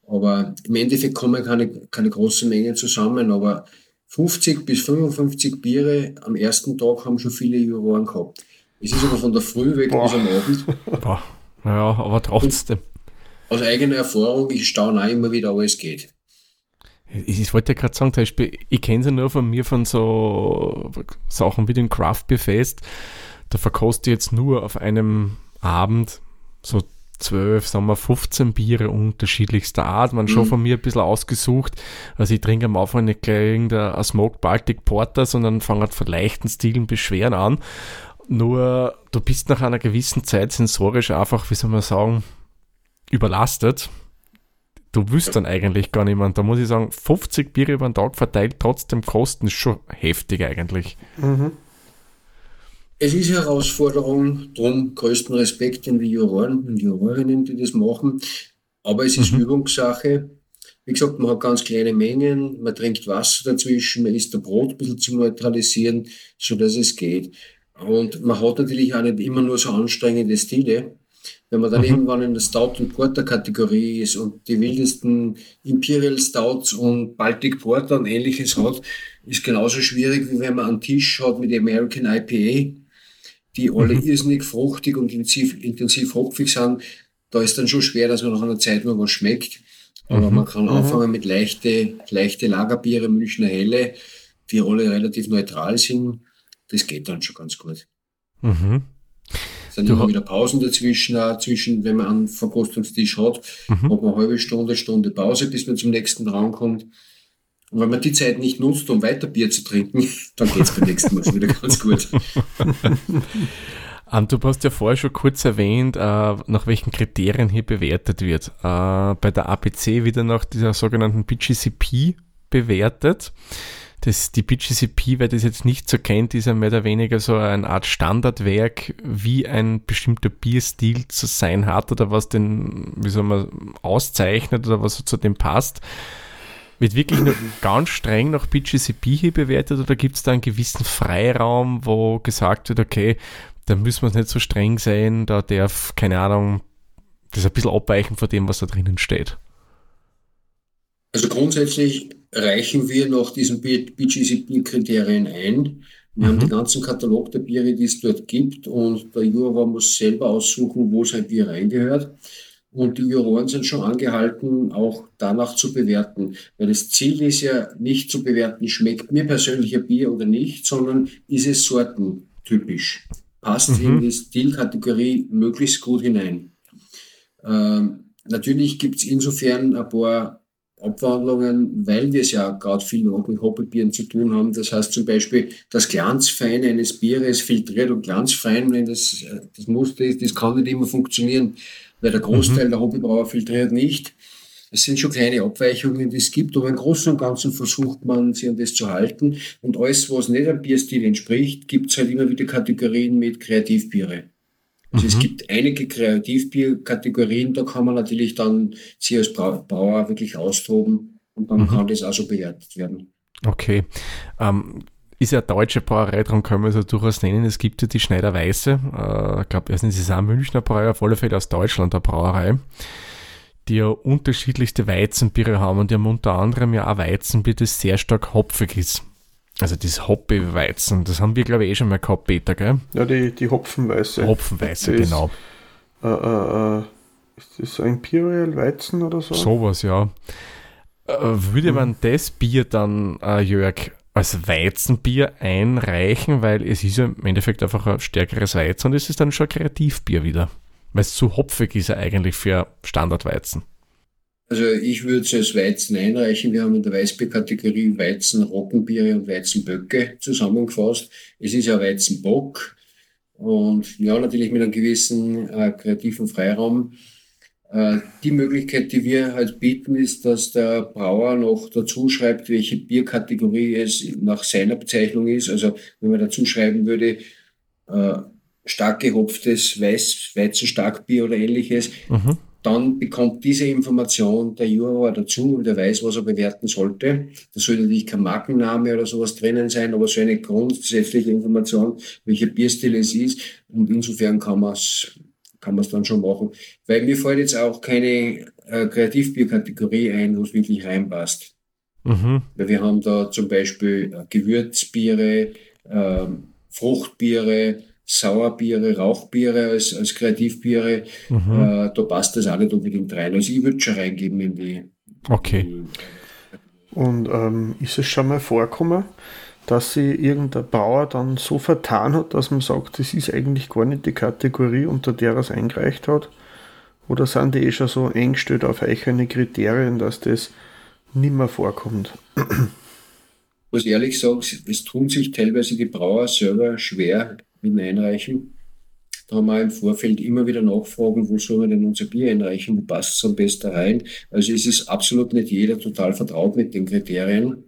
Aber im Endeffekt kommen keine, keine großen Mengen zusammen. Aber 50 bis 55 Biere am ersten Tag haben schon viele Juroren gehabt. Es ist aber von der Früh weg Boah. bis am Abend. Boah. Ja, aber trotzdem. Und aus eigener Erfahrung, ich staune auch immer wieder, aber es geht. Ich, wollte ja gerade sagen, zum Beispiel, ich kenne es ja nur von mir von so Sachen wie dem Craft Beer Fest. Da verkoste ich jetzt nur auf einem Abend so 12, sagen wir 15 Biere unterschiedlichster Art, man mhm. schon von mir ein bisschen ausgesucht. Also ich trinke am Anfang nicht gleich irgendein Smoked Baltic Porter, sondern fange halt von leichten Stilen beschweren an. Nur du bist nach einer gewissen Zeit sensorisch einfach, wie soll man sagen, überlastet. Du wüsst dann eigentlich gar nicht mehr. Da muss ich sagen, 50 Bier über den Tag verteilt, trotzdem kosten, ist schon heftig eigentlich. Mhm. Es ist eine Herausforderung, darum größten Respekt an die Juroren und Jurorinnen, die das machen. Aber es ist mhm. Übungssache. Wie gesagt, man hat ganz kleine Mengen, man trinkt Wasser dazwischen, man isst ein Brot ein bisschen zu neutralisieren, so dass es geht. Und man hat natürlich auch nicht immer nur so anstrengende Stile. Wenn man dann mhm. irgendwann in der Stout- und Porter-Kategorie ist und die wildesten Imperial Stouts und Baltic Porter und ähnliches hat, ist genauso schwierig, wie wenn man einen Tisch hat mit American IPA, die alle mhm. irrsinnig fruchtig und intensiv, intensiv hopfig sind. Da ist dann schon schwer, dass man nach einer Zeit nur was schmeckt. Aber mhm. man kann mhm. anfangen mit leichte, leichte Lagerbiere, Münchner Helle, die alle relativ neutral sind. Das geht dann schon ganz gut. Mhm sind immer wieder Pausen dazwischen, auch zwischen, wenn man einen Verkostungstisch hat, mhm. hat man eine halbe Stunde, Stunde Pause, bis man zum nächsten Raum kommt. Und wenn man die Zeit nicht nutzt, um weiter Bier zu trinken, dann geht es beim nächsten Mal wieder ganz gut. Um, du hast ja vorher schon kurz erwähnt, uh, nach welchen Kriterien hier bewertet wird. Uh, bei der APC wieder nach dieser sogenannten BGCP bewertet das, die BGCP, wer das jetzt nicht so kennt, ist ja mehr oder weniger so eine Art Standardwerk, wie ein bestimmter Bierstil zu sein hat oder was den, wie soll man, auszeichnet oder was zu dem passt. Wird wirklich nur ganz streng nach BGCP hier bewertet oder gibt es da einen gewissen Freiraum, wo gesagt wird, okay, da müssen wir nicht so streng sein, da darf, keine Ahnung, das ein bisschen abweichen von dem, was da drinnen steht? Also grundsätzlich reichen wir nach diesen BGCP-Kriterien ein. Wir mhm. haben den ganzen Katalog der Biere, die es dort gibt und der Juror muss selber aussuchen, wo sein Bier reingehört. Und die Juroren sind schon angehalten, auch danach zu bewerten. Weil das Ziel ist ja nicht zu bewerten, schmeckt mir persönlich ein Bier oder nicht, sondern ist es sortentypisch. Passt mhm. in die Stilkategorie möglichst gut hinein. Ähm, natürlich gibt es insofern ein paar Abwandlungen, weil wir es ja gerade viel mit Hoppebieren zu tun haben. Das heißt zum Beispiel, das Glanzfeine eines Bieres filtriert und glanzfein, wenn das, das Muster ist, das kann nicht immer funktionieren, weil der Großteil mhm. der Hobbybrauer filtriert nicht. Es sind schon kleine Abweichungen, die es gibt, aber im Großen und Ganzen versucht man, sich an das zu halten. Und alles, was nicht einem Bierstil entspricht, gibt es halt immer wieder Kategorien mit Kreativbiere. Also mhm. es gibt einige Kreativbierkategorien, da kann man natürlich dann sich als Brauer wirklich austoben und dann mhm. kann das auch so bewertet werden. Okay. Ähm, ist ja deutsche Brauerei, darum können wir es ja durchaus nennen. Es gibt ja die Schneider Weiße, äh, ich glaube, erstens ist es auch Münchner Brauerei, auf alle Fälle aus Deutschland der Brauerei, die ja unterschiedlichste Weizenbiere haben und die haben unter anderem ja auch Weizenbier, das sehr stark hopfig ist. Also das Hoppe-Weizen, das haben wir glaube ich eh schon mal gehabt, Peter, gell? Ja, die, die Hopfenweiße. Hopfenweiße, genau. Ist, äh, äh, äh, ist das ein Imperial Weizen oder so? Sowas, ja. Äh, würde hm. man das Bier dann, äh, Jörg, als Weizenbier einreichen, weil es ist ja im Endeffekt einfach ein stärkeres Weizen und es ist dann schon Kreativbier wieder. Weil es zu hopfig ist ja eigentlich für Standardweizen. Also ich würde es als Weizen einreichen. Wir haben in der Weißbierkategorie Weizen, Roggenbiere und Weizenböcke zusammengefasst. Es ist ja Weizenbock und ja, natürlich mit einem gewissen äh, kreativen Freiraum. Äh, die Möglichkeit, die wir halt bieten, ist, dass der Brauer noch dazu schreibt, welche Bierkategorie es nach seiner Bezeichnung ist. Also wenn man dazu schreiben würde, äh, stark gehopftes Weiß, Weizenstarkbier oder ähnliches, mhm dann bekommt diese Information der Juror dazu und er weiß, was er bewerten sollte. Da soll natürlich kein Markenname oder sowas drinnen sein, aber so eine grundsätzliche Information, welcher Bierstil es ist. Und insofern kann man es kann man es dann schon machen. Weil mir fällt jetzt auch keine äh, Kreativbierkategorie ein, wo es wirklich reinpasst. Mhm. Weil wir haben da zum Beispiel äh, Gewürzbiere, äh, Fruchtbiere, Sauerbiere, Rauchbiere als, als Kreativbiere, mhm. äh, da passt das auch nicht unbedingt rein. Also ich würde schon reingeben in die. Okay. In die, Und ähm, ist es schon mal vorgekommen, dass sich irgendein Bauer dann so vertan hat, dass man sagt, das ist eigentlich gar nicht die Kategorie, unter der er es eingereicht hat? Oder sind die eh schon so eingestellt auf eigene Kriterien, dass das nimmer vorkommt? Ich muss ehrlich sagen, es tun sich teilweise die Brauer selber schwer, einreichen. Da haben wir im Vorfeld immer wieder nachfragen, wo soll man denn unser Bier einreichen, wo passt es am besten rein. Also es ist absolut nicht jeder total vertraut mit den Kriterien.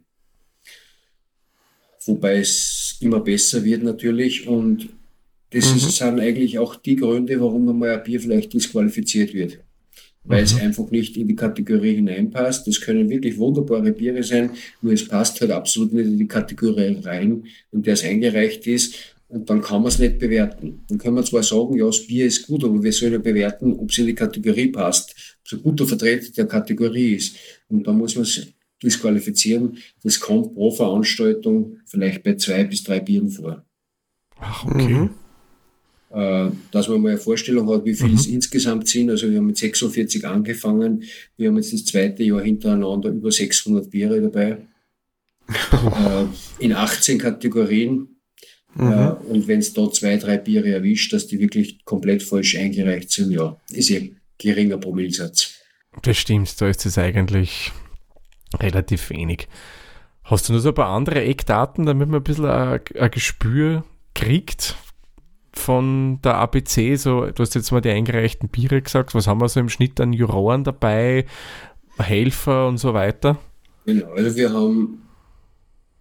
Wobei es immer besser wird natürlich und das mhm. sind eigentlich auch die Gründe, warum einmal ein Bier vielleicht disqualifiziert wird. Weil mhm. es einfach nicht in die Kategorie hineinpasst. Das können wirklich wunderbare Biere sein, nur es passt halt absolut nicht in die Kategorie rein, in der es eingereicht ist. Und dann kann man es nicht bewerten. Dann kann man zwar sagen, ja, das Bier ist gut, aber wir sollen ja bewerten, ob es in die Kategorie passt, ob es ein guter Vertreter der Kategorie ist. Und dann muss man es disqualifizieren. Das kommt pro Veranstaltung vielleicht bei zwei bis drei Bieren vor. Ach, okay. Mhm. Äh, dass man mal eine Vorstellung hat, wie viel mhm. es insgesamt sind. Also wir haben mit 46 angefangen. Wir haben jetzt das zweite Jahr hintereinander über 600 Biere dabei. äh, in 18 Kategorien. Mhm. Ja, und wenn es da zwei, drei Biere erwischt, dass die wirklich komplett falsch eingereicht sind, ja, ist ja geringer Promillsatz. Das stimmt, da ist es eigentlich relativ wenig. Hast du noch so ein paar andere Eckdaten, damit man ein bisschen ein, ein Gespür kriegt von der ABC? So, du hast jetzt mal die eingereichten Biere gesagt. Was haben wir so im Schnitt an Juroren dabei, Helfer und so weiter? Genau, also wir haben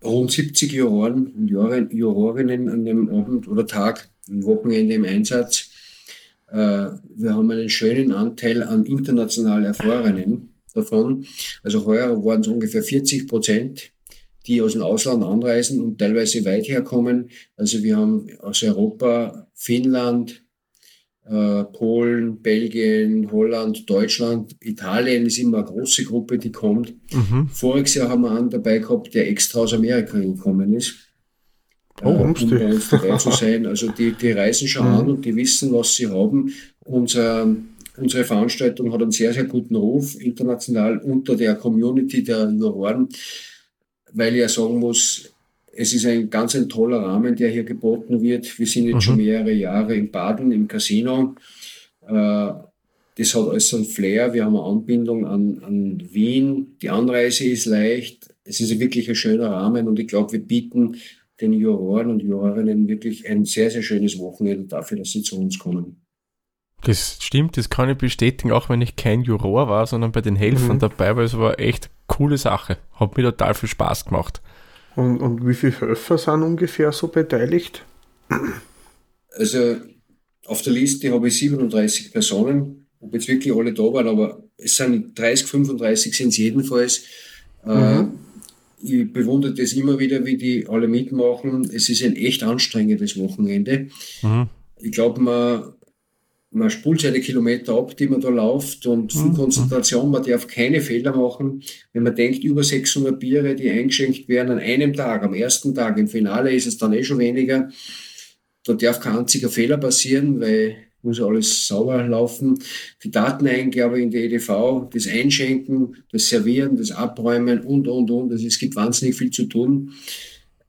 rund 70 Juroren und Jurorinnen an dem Abend oder Tag, am Wochenende im Einsatz. Äh, wir haben einen schönen Anteil an international Erfahrenen davon. Also heuer waren es ungefähr 40 Prozent, die aus dem Ausland anreisen und teilweise weit herkommen. Also wir haben aus Europa, Finnland, Polen, Belgien, Holland, Deutschland, Italien ist immer eine große Gruppe, die kommt. Mhm. Voriges Jahr haben wir einen dabei gehabt, der extra aus Amerika gekommen ist. Oh, äh, um bei uns dabei zu sein. Also die, die reisen schon mhm. an und die wissen, was sie haben. Unser, unsere Veranstaltung hat einen sehr, sehr guten Ruf international unter der Community der Juroren, weil ich ja sagen muss, es ist ein ganz ein toller Rahmen, der hier geboten wird. Wir sind jetzt mhm. schon mehrere Jahre in Baden, im Casino. Äh, das hat alles so ein Flair. Wir haben eine Anbindung an, an Wien. Die Anreise ist leicht. Es ist wirklich ein schöner Rahmen und ich glaube, wir bieten den Juroren und Jurorinnen wirklich ein sehr, sehr schönes Wochenende dafür, dass sie zu uns kommen. Das stimmt, das kann ich bestätigen, auch wenn ich kein Juror war, sondern bei den Helfern mhm. dabei, weil es war echt eine coole Sache. Hat mir total viel Spaß gemacht. Und, und wie viele Helfer sind ungefähr so beteiligt? Also auf der Liste habe ich 37 Personen, ob jetzt wirklich alle da waren, aber es sind 30, 35 sind es jedenfalls. Äh, mhm. ich bewundere das immer wieder, wie die alle mitmachen. Es ist ein echt anstrengendes Wochenende. Mhm. Ich glaube, man man spult seine Kilometer ab, die man da läuft und viel mhm. Konzentration, man darf keine Fehler machen. Wenn man denkt, über 600 Biere, die eingeschenkt werden an einem Tag, am ersten Tag, im Finale ist es dann eh schon weniger, da darf kein einziger Fehler passieren, weil muss alles sauber laufen. Die Dateneingabe in die EDV, das Einschenken, das Servieren, das Abräumen und, und, und. Also es gibt wahnsinnig viel zu tun.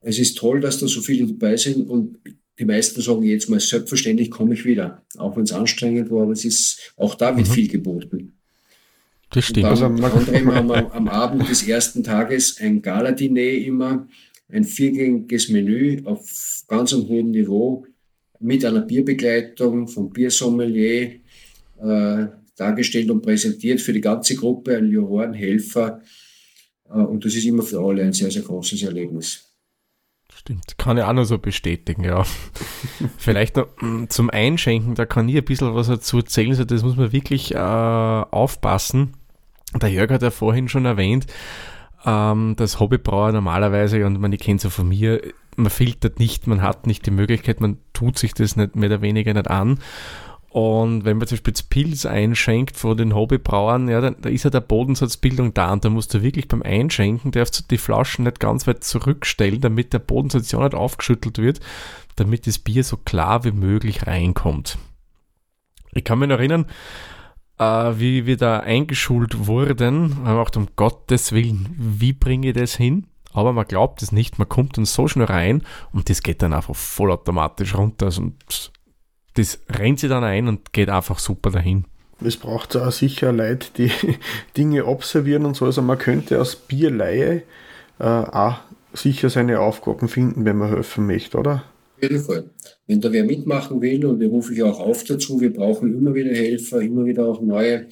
Es ist toll, dass da so viele dabei sind und die meisten sagen jetzt mal, selbstverständlich komme ich wieder. Auch wenn es anstrengend war, aber es ist, auch da wird mhm. viel geboten. Das stimmt. Dann, also, anderem haben wir am Abend des ersten Tages ein Gala-Diner immer, ein viergängiges Menü auf ganz einem hohen Niveau mit einer Bierbegleitung vom Biersommelier äh, dargestellt und präsentiert für die ganze Gruppe, ein Jurorenhelfer. Äh, und das ist immer für alle ein sehr, sehr großes Erlebnis. Stimmt, kann ich auch noch so bestätigen, ja. Vielleicht noch mm, zum Einschenken, da kann ich ein bisschen was dazu erzählen, also das muss man wirklich äh, aufpassen. Der Jörg hat ja vorhin schon erwähnt, ähm, dass Hobbybrauer normalerweise, und man, ich kenne es ja von mir, man filtert nicht, man hat nicht die Möglichkeit, man tut sich das nicht mehr oder weniger nicht an. Und wenn man zum Beispiel Pilz einschenkt von den Hobbybrauern, ja, dann, da ist ja der Bodensatzbildung da und da musst du wirklich beim Einschenken, darfst du die Flaschen nicht ganz weit zurückstellen, damit der Bodensatz ja nicht aufgeschüttelt wird, damit das Bier so klar wie möglich reinkommt. Ich kann mich noch erinnern, äh, wie wir da eingeschult wurden, haben wir gedacht, um Gottes Willen, wie bringe ich das hin? Aber man glaubt es nicht, man kommt dann so schnell rein und das geht dann einfach vollautomatisch runter. Also, und das rennt sie dann ein und geht einfach super dahin. Es braucht auch sicher Leute, die Dinge observieren und so. Also man könnte aus Bierleihe äh, auch sicher seine Aufgaben finden, wenn man helfen möchte, oder? Auf jeden Fall. Wenn da wer mitmachen will, und wir rufe ich auch auf dazu, wir brauchen immer wieder Helfer, immer wieder auch neue,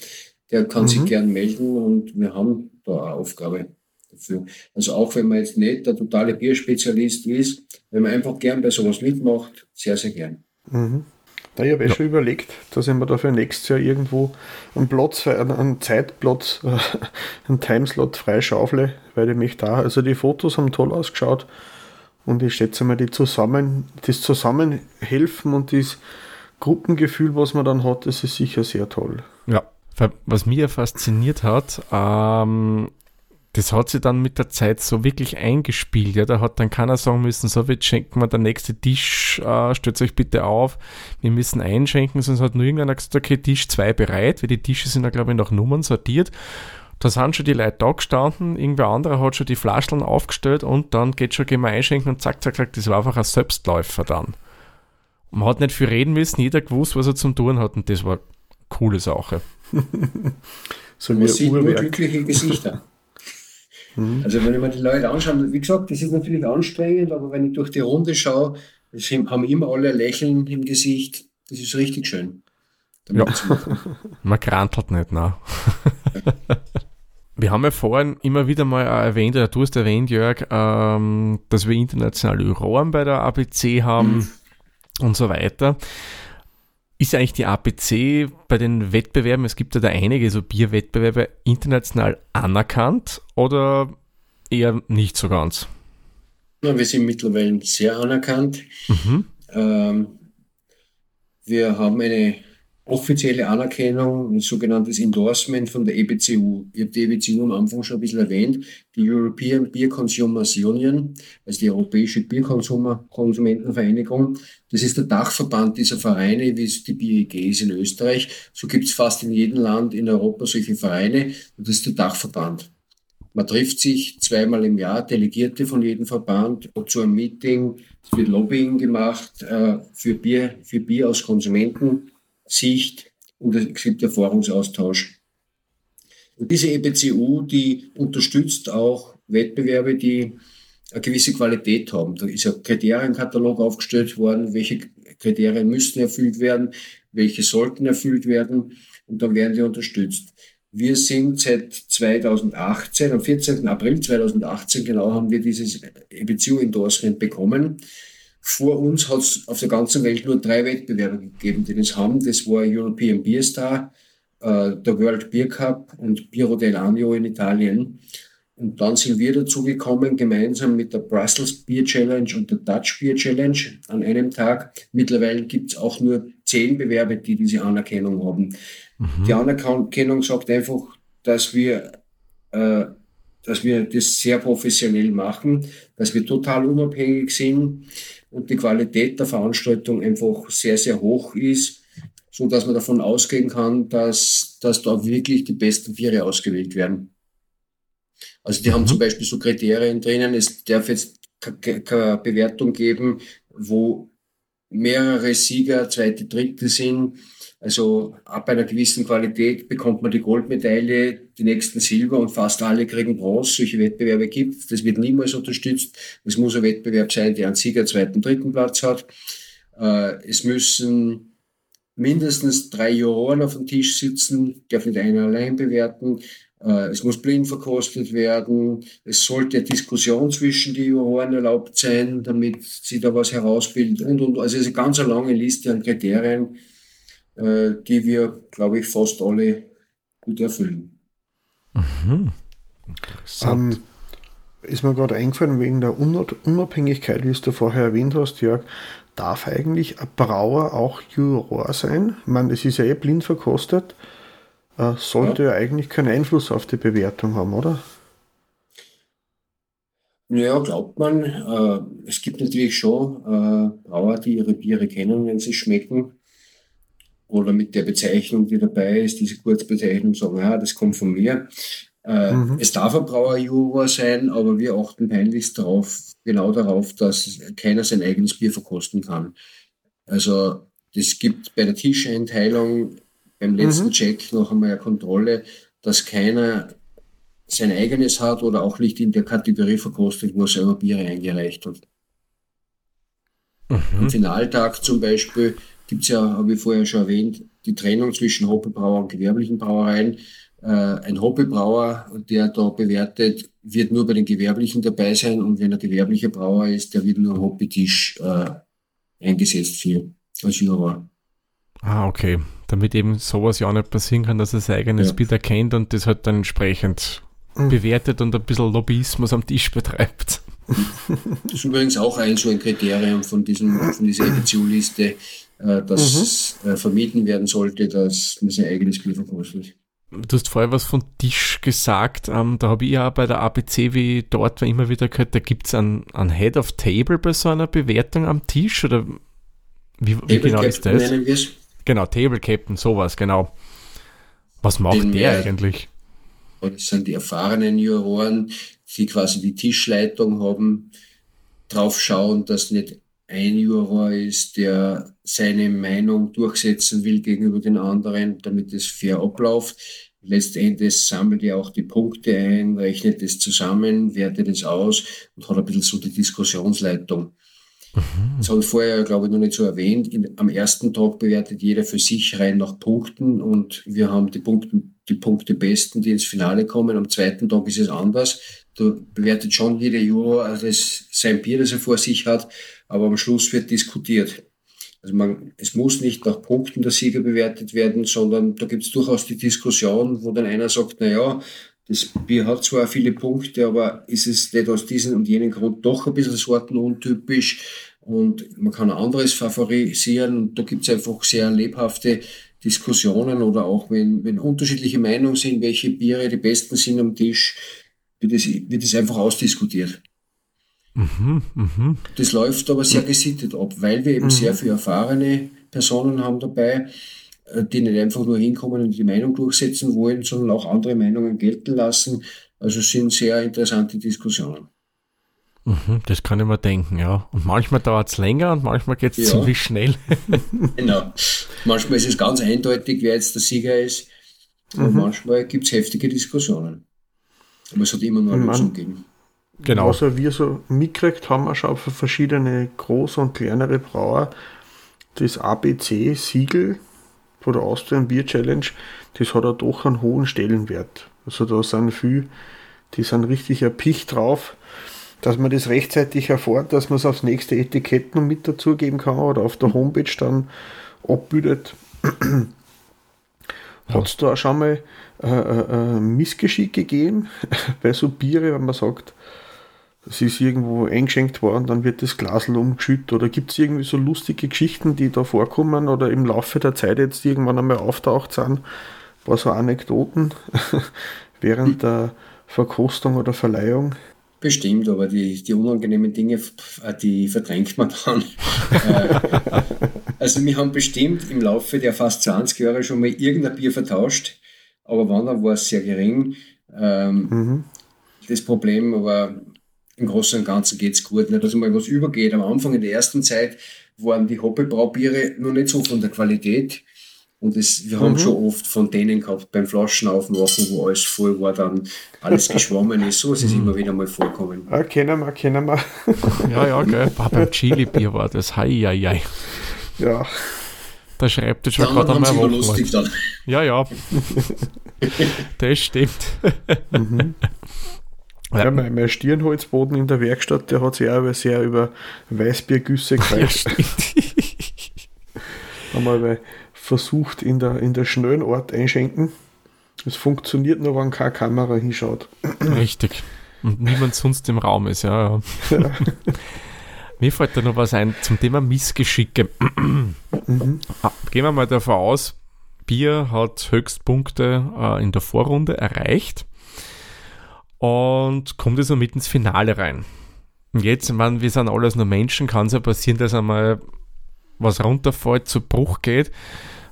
der kann mhm. sich gern melden und wir haben da eine Aufgabe dafür. Also auch wenn man jetzt nicht der totale Bierspezialist ist, wenn man einfach gern bei sowas mitmacht, sehr, sehr gern. Mhm. Ja, ich habe eh ja. schon überlegt, dass ich mir dafür nächstes Jahr irgendwo einen Platz, einen Zeitplatz, einen Timeslot freischaufle, weil ich mich da, also die Fotos haben toll ausgeschaut und ich schätze mal, die zusammen, das Zusammenhelfen und das Gruppengefühl, was man dann hat, das ist sicher sehr toll. Ja, was mir fasziniert hat, ähm, das hat sich dann mit der Zeit so wirklich eingespielt. Ja, da hat dann keiner sagen müssen, so, jetzt schenken wir der nächste Tisch, äh, stellt euch bitte auf, wir müssen einschenken, sonst hat nur irgendeiner gesagt, okay, Tisch 2 bereit, weil die Tische sind ja, glaube ich, nach Nummern sortiert. Da sind schon die Leute da gestanden, irgendwer anderer hat schon die Flascheln aufgestellt und dann geht schon, gehen wir einschenken und zack, zack, zack, das war einfach ein Selbstläufer dann. Man hat nicht viel reden müssen, jeder gewusst, was er zum tun hat und das war eine coole Sache. so Man sieht nur glückliche Gesichter. Mhm. Also wenn ich mir die Leute anschaue, wie gesagt, das ist natürlich anstrengend, aber wenn ich durch die Runde schaue, haben immer alle Lächeln im Gesicht. Das ist richtig schön. Ja. Man krantelt nicht, ne? Wir haben ja vorhin immer wieder mal erwähnt, oder du hast erwähnt, Jörg, ähm, dass wir internationale Rohren bei der ABC haben mhm. und so weiter. Ist eigentlich die APC bei den Wettbewerben, es gibt ja da einige so Bierwettbewerbe, international anerkannt oder eher nicht so ganz? Ja, wir sind mittlerweile sehr anerkannt. Mhm. Ähm, wir haben eine offizielle Anerkennung, ein sogenanntes Endorsement von der EBCU. Ich habe die EBCU am Anfang schon ein bisschen erwähnt, die European Beer Consumers Union, also die Europäische Bierkonsumentenvereinigung. Das ist der Dachverband dieser Vereine, wie es die BEG ist in Österreich. So gibt es fast in jedem Land in Europa solche Vereine und das ist der Dachverband. Man trifft sich zweimal im Jahr, Delegierte von jedem Verband zu einem Meeting. Es wird Lobbying gemacht äh, für Bier, für Bier aus Konsumenten Sicht und es gibt Erfahrungsaustausch. Und diese EBCU, die unterstützt auch Wettbewerbe, die eine gewisse Qualität haben. Da ist ein Kriterienkatalog aufgestellt worden, welche Kriterien müssen erfüllt werden, welche sollten erfüllt werden und dann werden die unterstützt. Wir sind seit 2018, am 14. April 2018 genau, haben wir dieses EBCU-Endorsement bekommen. Vor uns hat es auf der ganzen Welt nur drei Wettbewerbe gegeben, die das haben. Das war European Beer Star, äh, der World Beer Cup und Biro dell'Anio in Italien. Und dann sind wir dazu gekommen, gemeinsam mit der Brussels Beer Challenge und der Dutch Beer Challenge an einem Tag. Mittlerweile gibt es auch nur zehn Bewerbe, die diese Anerkennung haben. Mhm. Die Anerkennung sagt einfach, dass wir, äh, dass wir das sehr professionell machen, dass wir total unabhängig sind und die Qualität der Veranstaltung einfach sehr, sehr hoch ist, so dass man davon ausgehen kann, dass, dass da wirklich die besten Viere ausgewählt werden. Also die mhm. haben zum Beispiel so Kriterien drinnen, es darf jetzt keine Bewertung geben, wo mehrere Sieger, zweite, dritte sind, also ab einer gewissen Qualität bekommt man die Goldmedaille, die nächsten Silber und fast alle kriegen Bronze. Solche Wettbewerbe gibt Das wird niemals unterstützt. Es muss ein Wettbewerb sein, der einen Sieger, zweiten, dritten Platz hat. Äh, es müssen mindestens drei Juroren auf dem Tisch sitzen, darf nicht einer allein bewerten. Äh, es muss blind verkostet werden. Es sollte eine Diskussion zwischen die Juroren erlaubt sein, damit sie da was herausbilden und, und. Also es ist eine ganz lange Liste an Kriterien äh, die wir, glaube ich, fast alle gut erfüllen. Mhm. Ähm, ist mir gerade eingefallen, wegen der Unabhängigkeit, wie du vorher erwähnt hast, Jörg, darf eigentlich ein Brauer auch Juror sein? Ich meine, es ist ja eh blind verkostet, sollte ja. ja eigentlich keinen Einfluss auf die Bewertung haben, oder? Ja, glaubt man. Äh, es gibt natürlich schon äh, Brauer, die ihre Biere kennen, wenn sie schmecken oder mit der Bezeichnung, die dabei ist, diese Kurzbezeichnung sagen, ja, das kommt von mir. Äh, mhm. Es darf ein Brauerjuror sein, aber wir achten peinlichst darauf, genau darauf, dass keiner sein eigenes Bier verkosten kann. Also das gibt bei der Tischeinteilung beim letzten mhm. Check noch einmal eine Kontrolle, dass keiner sein eigenes hat oder auch nicht in der Kategorie verkostet, wo er selber Biere eingereicht hat. Mhm. Am Finaltag zum Beispiel gibt es ja, habe ich vorher schon erwähnt, die Trennung zwischen Hobbybrauer und gewerblichen Brauereien. Äh, ein Hobbybrauer, der da bewertet, wird nur bei den Gewerblichen dabei sein und wenn er gewerblicher Brauer ist, der wird nur am Hobbytisch äh, eingesetzt für als Juror. Ah, okay. Damit eben sowas ja auch nicht passieren kann, dass er sein eigenes ja. Bild erkennt und das halt dann entsprechend mhm. bewertet und ein bisschen Lobbyismus am Tisch betreibt. Das ist übrigens auch ein so ein Kriterium von, diesem, von dieser Editionliste, äh, dass mhm. äh, vermieden werden sollte, dass man sein eigenes Bier verkostet. Du hast vorher was von Tisch gesagt. Ähm, da habe ich ja bei der ABC, wie dort war, immer wieder gehört, da gibt es einen, einen Head of Table bei so einer Bewertung am Tisch oder wie, wie genau ist das? Nennen wir's. Genau, Table Captain, sowas, genau. Was macht Den der eigentlich? Das sind die erfahrenen Juroren, die quasi die Tischleitung haben, drauf schauen, dass nicht ein Juror ist, der seine Meinung durchsetzen will gegenüber den anderen, damit es fair abläuft. Letztendlich sammelt er auch die Punkte ein, rechnet es zusammen, wertet es aus und hat ein bisschen so die Diskussionsleitung. Mhm. Das habe ich vorher, glaube ich, noch nicht so erwähnt. In, am ersten Tag bewertet jeder für sich rein nach Punkten und wir haben die Punkte, die Punkte besten, die ins Finale kommen. Am zweiten Tag ist es anders. Da bewertet schon jeder Juror also sein Bier, das er vor sich hat, aber am Schluss wird diskutiert. Also man, es muss nicht nach Punkten der Sieger bewertet werden, sondern da gibt es durchaus die Diskussion, wo dann einer sagt, na ja, das Bier hat zwar viele Punkte, aber ist es nicht aus diesem und jenem Grund doch ein bisschen sortenuntypisch und man kann ein anderes favorisieren. Und da gibt es einfach sehr lebhafte Diskussionen oder auch wenn, wenn unterschiedliche Meinungen sind, welche Biere die besten sind am Tisch, wird es, wird es einfach ausdiskutiert. Mhm, mh. Das läuft aber sehr gesittet ab, weil wir eben mhm. sehr viele erfahrene Personen haben dabei, die nicht einfach nur hinkommen und die Meinung durchsetzen wollen, sondern auch andere Meinungen gelten lassen. Also es sind sehr interessante Diskussionen. Mhm, das kann ich mir denken, ja. Und manchmal dauert es länger und manchmal geht es ja. ziemlich schnell. genau. Manchmal ist es ganz eindeutig, wer jetzt der Sieger ist. Und mhm. manchmal gibt es heftige Diskussionen. Aber es hat immer nur eine Lösung gegeben. Genau. Was wir so mitgekriegt haben, wir schon für verschiedene große und kleinere Brauer, das ABC-Siegel von der Austrian Beer Challenge, das hat auch doch einen hohen Stellenwert. Also da sind viele, die sind richtig erpicht drauf, dass man das rechtzeitig erfährt, dass man es aufs nächste Etikett noch mit dazugeben kann oder auf der Homepage dann abbildet. Hat es da auch schon mal äh, äh, äh Missgeschick gegeben bei so Biere, wenn man sagt, es ist irgendwo eingeschenkt worden, dann wird das Glasl umgeschüttet oder gibt es irgendwie so lustige Geschichten, die da vorkommen oder im Laufe der Zeit jetzt irgendwann einmal auftaucht sind, war so Anekdoten während der Verkostung oder Verleihung? Bestimmt, aber die, die unangenehmen Dinge, die verdrängt man dann. Äh, also wir haben bestimmt im Laufe der fast 20 Jahre schon mal irgendein Bier vertauscht, aber wann dann war es sehr gering. Ähm, mhm. Das Problem war, im Großen und Ganzen geht es gut. Nicht, dass mal was übergeht. Am Anfang in der ersten Zeit waren die Hoppelbraubiere noch nicht so von der Qualität. Und das, wir haben mhm. schon oft von denen gehabt beim Flaschen aufmachen, wo alles voll war, dann alles geschwommen ist. So ist es mhm. immer wieder mal vorkommen. Ah, kennen wir, kennen wir. ja, ja, gell. Beim Chili-Bier war das. Hei, hei, hei. Ja. Der Schreibtisch war gerade einmal lustig dann. Ja, ja. das stimmt. Mhm. Ja, mein, mein Stirnholzboden in der Werkstatt, der hat sich auch sehr über Weißbiergüsse gefreut. Ja, Haben wir versucht in der, in der schnellen Ort einschenken. Es funktioniert nur, wenn keine Kamera hinschaut. Richtig. Und niemand sonst im Raum ist, ja. ja. Mir fällt da noch was ein zum Thema Missgeschicke. Mhm. Ah, gehen wir mal davon aus, Bier hat Höchstpunkte äh, in der Vorrunde erreicht und kommt so mit ins Finale rein. Und jetzt, ich meine, wir sind alles nur Menschen, kann es ja passieren, dass einmal was runterfällt, zu Bruch geht.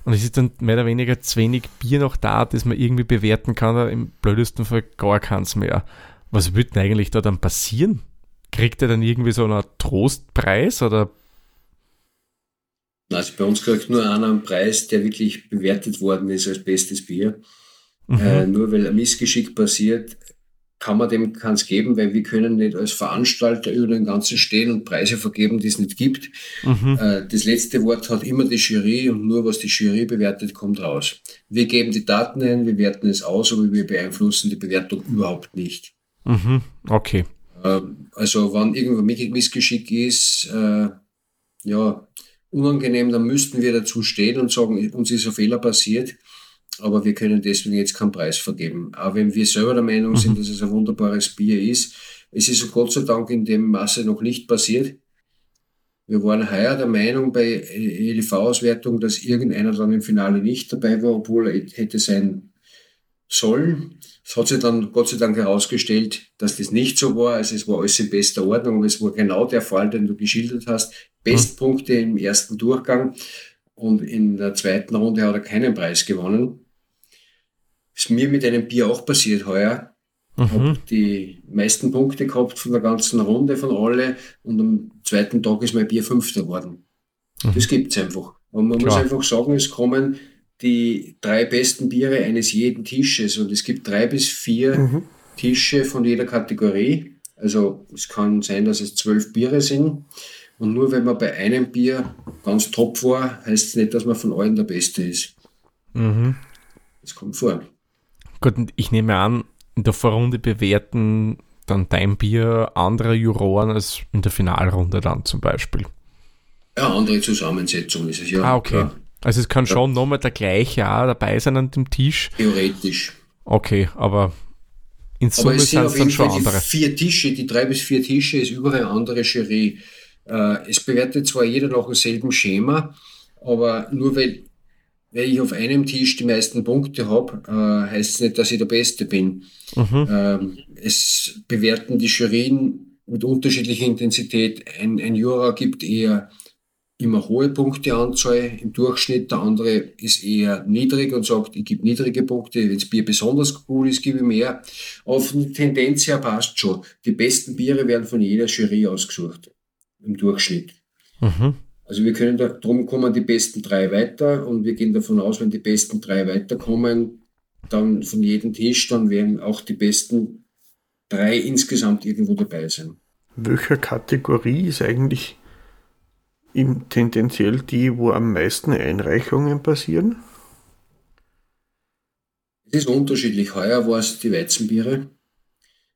Und es ist dann mehr oder weniger zu wenig Bier noch da, das man irgendwie bewerten kann. Im blödesten Fall gar keins mehr. Was wird denn eigentlich da dann passieren? Kriegt er dann irgendwie so einen Trostpreis oder? Also bei uns kriegt nur einer einen Preis, der wirklich bewertet worden ist als bestes Bier. Mhm. Äh, nur weil ein Missgeschick passiert, kann man dem keins geben, weil wir können nicht als Veranstalter über den Ganzen stehen und Preise vergeben, die es nicht gibt. Mhm. Äh, das letzte Wort hat immer die Jury und nur was die Jury bewertet, kommt raus. Wir geben die Daten ein, wir werten es aus, aber wir beeinflussen die Bewertung überhaupt nicht. Mhm. Okay. Ähm, also wenn irgendwo Missgeschick ist, äh, ja, unangenehm, dann müssten wir dazu stehen und sagen, uns ist ein Fehler passiert aber wir können deswegen jetzt keinen Preis vergeben. Auch wenn wir selber der Meinung sind, mhm. dass es ein wunderbares Bier ist, es ist Gott sei Dank in dem Maße noch nicht passiert. Wir waren heuer der Meinung bei EDV-Auswertung, dass irgendeiner dann im Finale nicht dabei war, obwohl er hätte sein sollen. Es hat sich dann Gott sei Dank herausgestellt, dass das nicht so war. Also es war alles in bester Ordnung, aber es war genau der Fall, den du geschildert hast. Bestpunkte im ersten Durchgang und in der zweiten Runde hat er keinen Preis gewonnen. Ist mir mit einem Bier auch passiert heuer. Mhm. Habe die meisten Punkte gehabt von der ganzen Runde von alle und am zweiten Tag ist mein Bier Fünfter geworden. Mhm. Das gibt's einfach. Und man Klar. muss einfach sagen, es kommen die drei besten Biere eines jeden Tisches und es gibt drei bis vier mhm. Tische von jeder Kategorie. Also es kann sein, dass es zwölf Biere sind. Und nur wenn man bei einem Bier ganz top war, heißt es nicht, dass man von allen der Beste ist. Mhm. Das kommt vor. Gut, ich nehme an, in der Vorrunde bewerten dann dein Bier andere Juroren als in der Finalrunde dann zum Beispiel. Ja, andere Zusammensetzung ist es ja. Ah, okay. Klar. Also es kann ja. schon nochmal der gleiche auch dabei sein an dem Tisch. Theoretisch. Okay, aber in Summe sind es dann schon andere. Vier Tische, die drei bis vier Tische ist überall eine andere Jury. Äh, es bewertet zwar jeder nach demselben Schema, aber nur weil weil ich auf einem Tisch die meisten Punkte habe, äh, heißt es nicht, dass ich der Beste bin. Mhm. Ähm, es bewerten die Jurien mit unterschiedlicher Intensität. Ein, ein Jura gibt eher immer hohe Punkteanzahl im Durchschnitt, der andere ist eher niedrig und sagt, ich gebe niedrige Punkte, wenn das Bier besonders gut ist, gebe ich mehr. Auf die Tendenz her passt schon. Die besten Biere werden von jeder Jury ausgesucht, im Durchschnitt. Mhm. Also wir können da, drum kommen die besten drei weiter und wir gehen davon aus, wenn die besten drei weiterkommen, dann von jedem Tisch, dann werden auch die besten drei insgesamt irgendwo dabei sein. Welcher Kategorie ist eigentlich im, tendenziell die, wo am meisten Einreichungen passieren? Es ist unterschiedlich. Heuer war es die Weizenbiere.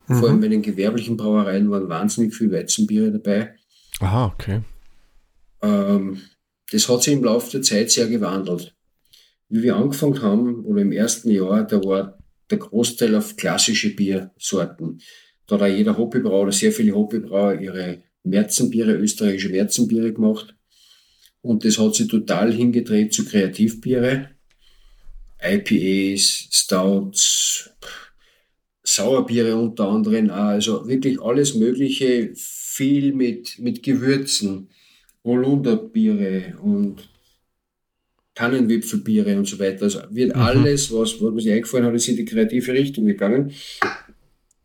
Mhm. Vor allem bei den gewerblichen Brauereien waren wahnsinnig viele Weizenbiere dabei. Aha, okay. Ähm, das hat sich im Laufe der Zeit sehr gewandelt. Wie wir angefangen haben, oder im ersten Jahr, da war der Großteil auf klassische Biersorten. Da hat auch jeder Hobbybrauer oder sehr viele Hobbybrauer ihre Märzenbiere, österreichische Märzenbiere gemacht. Und das hat sich total hingedreht zu Kreativbiere. IPAs, Stouts, Sauerbiere unter anderem auch. Also wirklich alles Mögliche, viel mit, mit Gewürzen. Holunderbiere und Tannenwipfelbiere und so weiter. Also wird mhm. alles, was, was mir eingefallen hat, ist in die kreative Richtung gegangen.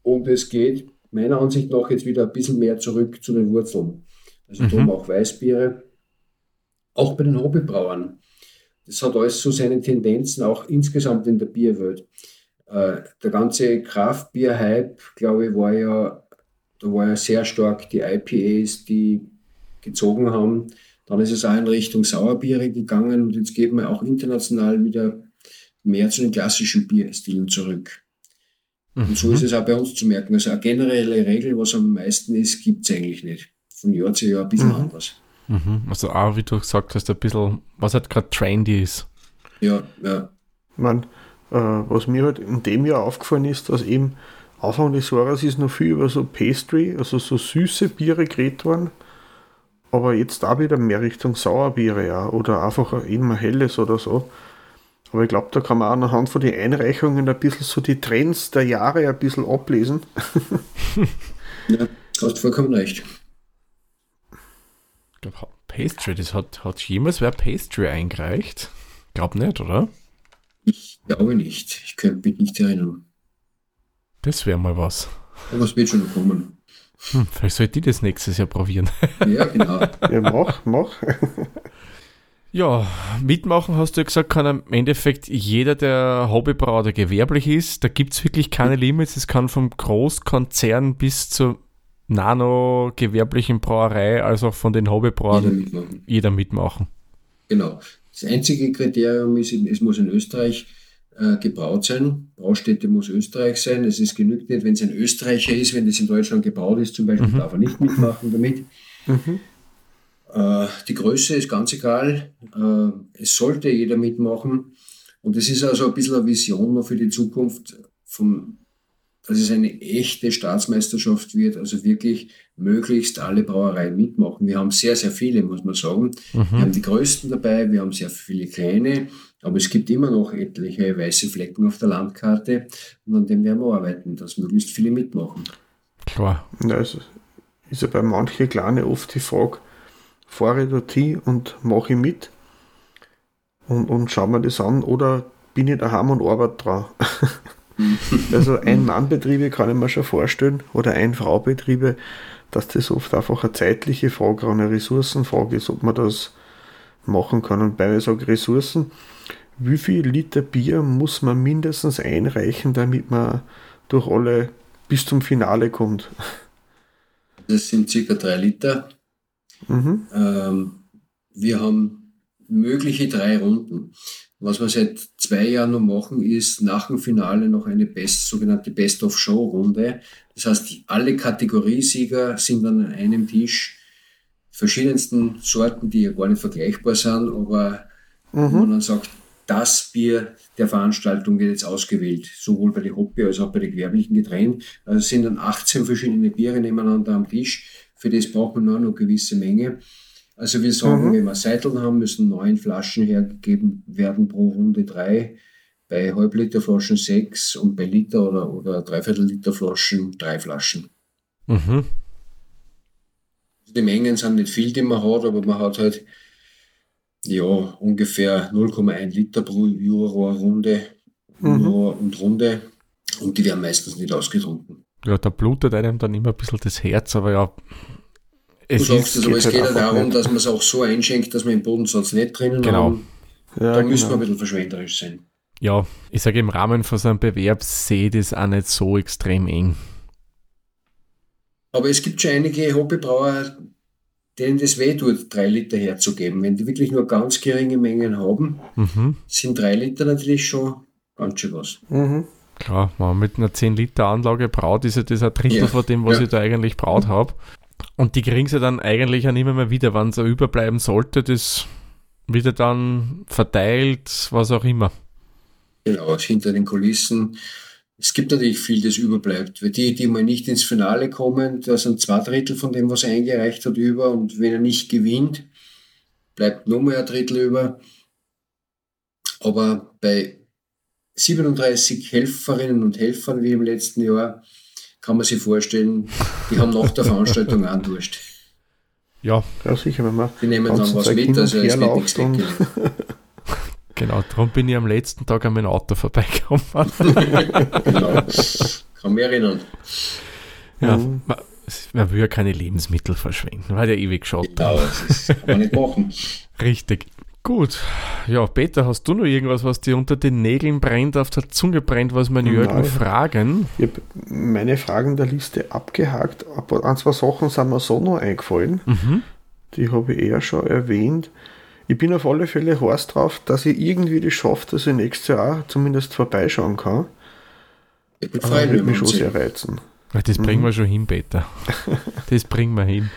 Und es geht meiner Ansicht nach jetzt wieder ein bisschen mehr zurück zu den Wurzeln. Also mhm. darum auch Weißbiere. Auch bei den Hobbybrauern. Das hat alles so seine Tendenzen, auch insgesamt in der Bierwelt. Äh, der ganze Kraftbier-Hype, glaube ich, war ja, da war ja sehr stark die IPAs, die gezogen haben. Dann ist es auch in Richtung Sauerbiere gegangen und jetzt geht man auch international wieder mehr zu den klassischen Bierstilen zurück. Mhm. Und so mhm. ist es auch bei uns zu merken. Also eine generelle Regel, was am meisten ist, gibt es eigentlich nicht. Von Jahr zu Jahr ein bisschen mhm. anders. Mhm. Also auch, wie du gesagt hast, ein bisschen, was halt gerade trendy ist. Ja, ja. Man, äh, was mir halt in dem Jahr aufgefallen ist, dass eben Anfang des Jahres ist noch viel über so Pastry, also so süße Biere geredet worden aber jetzt da wieder mehr Richtung Sauerbiere, ja, oder einfach immer helles oder so. Aber ich glaube, da kann man auch anhand von den Einreichungen ein bisschen so die Trends der Jahre ein bisschen ablesen. ja, hast vollkommen recht. Ich glaube, Pastry, das hat, hat jemals wer Pastry eingereicht? Glaub nicht, oder? Ich glaube nicht. Ich könnte mich nicht erinnern. Das wäre mal was. Aber es wird schon kommen. Hm, vielleicht sollte ich das nächstes Jahr probieren. Ja, genau. ja, mach, mach. Ja, mitmachen hast du ja gesagt, kann im Endeffekt jeder, der Hobbybrauer oder gewerblich ist. Da gibt es wirklich keine Limits. Es kann vom Großkonzern bis zur nano-gewerblichen Brauerei, also auch von den Hobbybrauern, jeder mitmachen. Jeder mitmachen. Genau. Das einzige Kriterium ist, es muss in Österreich äh, gebraut sein. Braustätte muss Österreich sein. Es ist genügt nicht, wenn es ein Österreicher ist, wenn es in Deutschland gebraut ist, zum Beispiel, mhm. darf er nicht mitmachen damit. Mhm. Äh, die Größe ist ganz egal. Äh, es sollte jeder mitmachen. Und es ist also ein bisschen eine Vision für die Zukunft vom dass es eine echte Staatsmeisterschaft wird, also wirklich möglichst alle Brauereien mitmachen. Wir haben sehr, sehr viele, muss man sagen. Mhm. Wir haben die größten dabei, wir haben sehr viele kleine, aber es gibt immer noch etliche weiße Flecken auf der Landkarte und an dem werden wir arbeiten, dass möglichst viele mitmachen. Klar. Ja, also ist ja bei manchen Kleinen oft die Frage, fahre ich dorthin und mache ich mit und, und schaue mir das an oder bin ich daheim und arbeite dran? also Ein-Mann-Betriebe kann ich mir schon vorstellen oder Ein-Frau-Betriebe, dass das oft einfach eine zeitliche Frage, eine Ressourcenfrage ist, ob man das machen kann. Und bei ich sage Ressourcen, wie viel Liter Bier muss man mindestens einreichen, damit man durch alle bis zum Finale kommt? Das sind circa drei Liter. Mhm. Ähm, wir haben mögliche drei Runden. Was wir seit zwei Jahren noch machen, ist nach dem Finale noch eine Best, sogenannte Best-of-Show-Runde. Das heißt, alle Kategoriesieger sind an einem Tisch, verschiedensten Sorten, die ja gar nicht vergleichbar sind, aber mhm. wo man dann sagt, das Bier der Veranstaltung wird jetzt ausgewählt, sowohl bei den Hobby- als auch bei den gewerblichen Getränken. Also es sind dann 18 verschiedene Biere nebeneinander am Tisch. Für das braucht man nur eine gewisse Menge. Also wir sagen, mhm. wenn wir Seiteln haben, müssen neun Flaschen hergegeben werden pro Runde drei, bei Halbliter-Flaschen sechs und bei Liter- oder, oder Dreiviertel-Liter-Flaschen drei Flaschen. Mhm. Die Mengen sind nicht viel, die man hat, aber man hat halt ja ungefähr 0,1 Liter pro Juror-Runde mhm. und Runde und die werden meistens nicht ausgetrunken. Ja, da blutet einem dann immer ein bisschen das Herz, aber ja. Es du sagst es, aber es geht ja darum, nicht. dass man es auch so einschenkt, dass man im Bodensatz nicht drinnen genau. haben. Ja, da genau. müssen wir ein bisschen verschwenderisch sein. Ja, ich sage im Rahmen von so einem Bewerb sehe ich das auch nicht so extrem eng. Aber es gibt schon einige Hobbybrauer, denen das weh tut, drei Liter herzugeben. Wenn die wirklich nur ganz geringe Mengen haben, mhm. sind drei Liter natürlich schon ganz schön was. Mhm. Klar, wenn man mit einer 10 Liter Anlage braut, ist ja das ein Drittel ja. von dem, was ja. ich da eigentlich braut habe. Und die kriegen sie dann eigentlich auch nicht mehr wieder, wenn es überbleiben sollte, das wieder dann verteilt, was auch immer. Genau, hinter den Kulissen. Es gibt natürlich viel, das überbleibt. Weil die, die mal nicht ins Finale kommen, da sind zwei Drittel von dem, was er eingereicht hat, über. Und wenn er nicht gewinnt, bleibt nur mehr ein Drittel über. Aber bei 37 Helferinnen und Helfern wie im letzten Jahr, kann man sich vorstellen, die haben nach der Veranstaltung auch Durst. Ja. ja, sicher, wenn man. Die nehmen dann was mit, also es wird nichts Genau, darum bin ich am letzten Tag an mein Auto vorbeigekommen. genau, kann mich erinnern. Ja, mhm. man, man, will ja keine Lebensmittel verschwenden, weil ja ewig geschaut. Genau, das kann man nicht machen. Richtig. Gut. Ja, Peter, hast du noch irgendwas, was dir unter den Nägeln brennt, auf der Zunge brennt, was meine Jürgen Nein. fragen? Ich habe meine Fragen der Liste abgehakt, aber ein, zwei Sachen sind mir so noch eingefallen. Mhm. Die habe ich eher schon erwähnt. Ich bin auf alle Fälle heiß drauf, dass ich irgendwie das schaffe, dass ich nächstes Jahr zumindest vorbeischauen kann. Ich würde mich schon sehr reizen. Das bringen mhm. wir schon hin, Peter. Das bringen wir hin.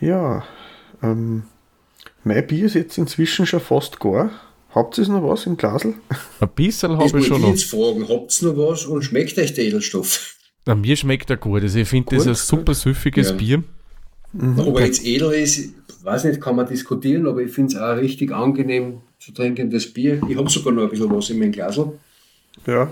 Ja, ähm, mein Bier ist jetzt inzwischen schon fast gar. Habt ihr noch was im Glasl? Ein bisschen habe ich schon noch. Ich fragen, habt ihr noch was und schmeckt euch der Edelstoff? Na, mir schmeckt er gut. Also ich finde das ein super süffiges ja. Bier. Mhm. Ob er jetzt edel ist, weiß nicht, kann man diskutieren, aber ich finde es auch richtig angenehm zu trinken, das Bier. Ich habe sogar noch ein bisschen was in meinem Glasl. Ja. Ein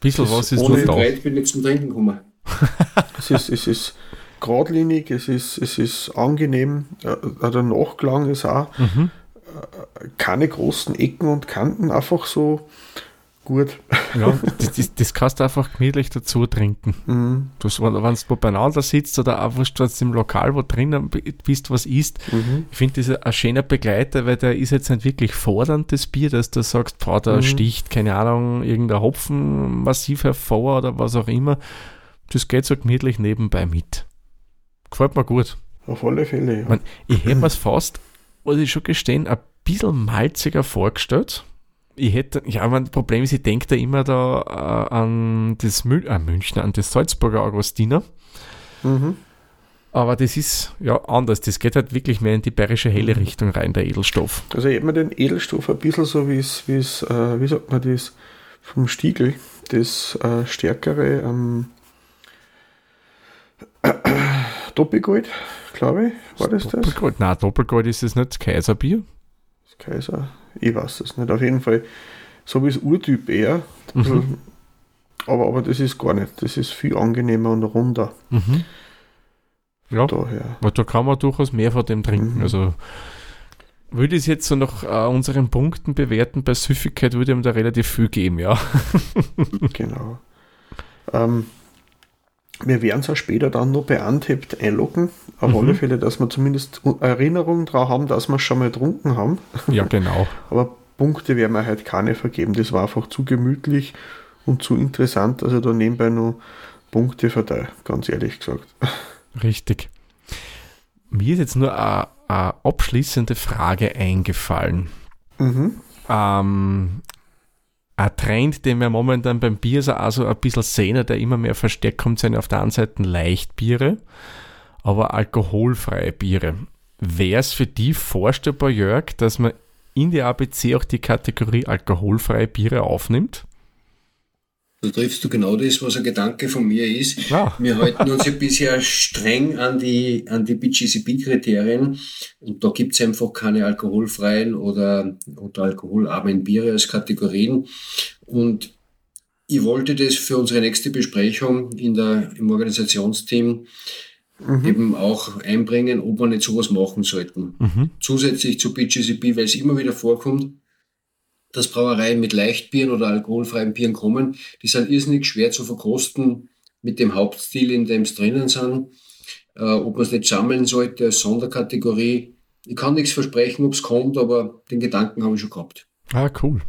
bisschen was ist ohne da. Ich bin nicht zum Trinken gekommen. es ist, es ist geradlinig, es ist, es ist angenehm, äh, der Nachklang ist auch mhm. Äh, keine großen Ecken und Kanten, einfach so gut. Ja, das, das, das kannst du einfach gemütlich dazu trinken. Mhm. Du, wenn du beieinander sitzt oder einfach du im Lokal, wo drinnen bist, was isst, mhm. ich finde das ein schöner Begleiter, weil der ist jetzt nicht wirklich fordernd, das Bier, dass du sagst, boah, da mhm. sticht, keine Ahnung, irgendein Hopfen massiv hervor oder was auch immer. Das geht so gemütlich nebenbei mit. Gefällt mir gut. Auf alle Fälle, ja. Ich, ich hätte mir es fast, muss ich schon gestehen, ein bisschen malziger vorgestellt. Ich hätte, ja, mein Problem ist, ich denke da immer da äh, an das Mün äh, Münchner, an das Salzburger Augustiner. Mhm. Aber das ist ja anders. Das geht halt wirklich mehr in die bayerische helle mhm. Richtung rein, der Edelstoff. Also ich habe mir den Edelstoff ein bisschen so wie es, äh, wie sagt man das, vom Stiegel, das äh, stärkere ähm, Doppelgold, glaube ich, war das das? Doppelgold? Nein, Doppelgold ist es nicht, das Kaiserbier. Das Kaiser, ich weiß es nicht. Auf jeden Fall, so wie das Urtyp eher. Mhm. Aber, aber das ist gar nicht. Das ist viel angenehmer und runder. Mhm. Ja, Daher. weil da kann man durchaus mehr von dem trinken. Mhm. Also würde ich es jetzt so nach äh, unseren Punkten bewerten, bei Süffigkeit würde ihm da relativ viel geben, ja. genau. Ähm, wir werden es auch später dann noch bei Untapped einloggen. Auf mhm. alle Fälle, dass wir zumindest Erinnerungen daran haben, dass wir es schon mal getrunken haben. Ja, genau. Aber Punkte werden wir halt keine vergeben. Das war einfach zu gemütlich und zu interessant, dass ich da nebenbei noch Punkte verteile, ganz ehrlich gesagt. Richtig. Mir ist jetzt nur eine, eine abschließende Frage eingefallen. Mhm. Ähm, ein Trend, den wir momentan beim Bier so also ein bisschen sehen, der immer mehr verstärkt kommt, sind auf der einen Seite Leichtbiere, aber alkoholfreie Biere. Wäre es für die vorstellbar, Jörg, dass man in die ABC auch die Kategorie alkoholfreie Biere aufnimmt? Da triffst du genau das, was ein Gedanke von mir ist. Ah. Wir halten uns ja bisher streng an die, an die BGCP-Kriterien und da gibt's einfach keine alkoholfreien oder, oder alkoholarmen Biere als Kategorien. Und ich wollte das für unsere nächste Besprechung in der, im Organisationsteam mhm. eben auch einbringen, ob wir nicht sowas machen sollten. Mhm. Zusätzlich zu BGCP, weil es immer wieder vorkommt, dass Brauereien mit Leichtbieren oder alkoholfreien Bieren kommen. Die sind irrsinnig schwer zu verkosten mit dem Hauptstil, in dem es drinnen sind. Äh, ob man es nicht sammeln sollte als Sonderkategorie. Ich kann nichts versprechen, ob es kommt, aber den Gedanken habe ich schon gehabt. Ah, cool.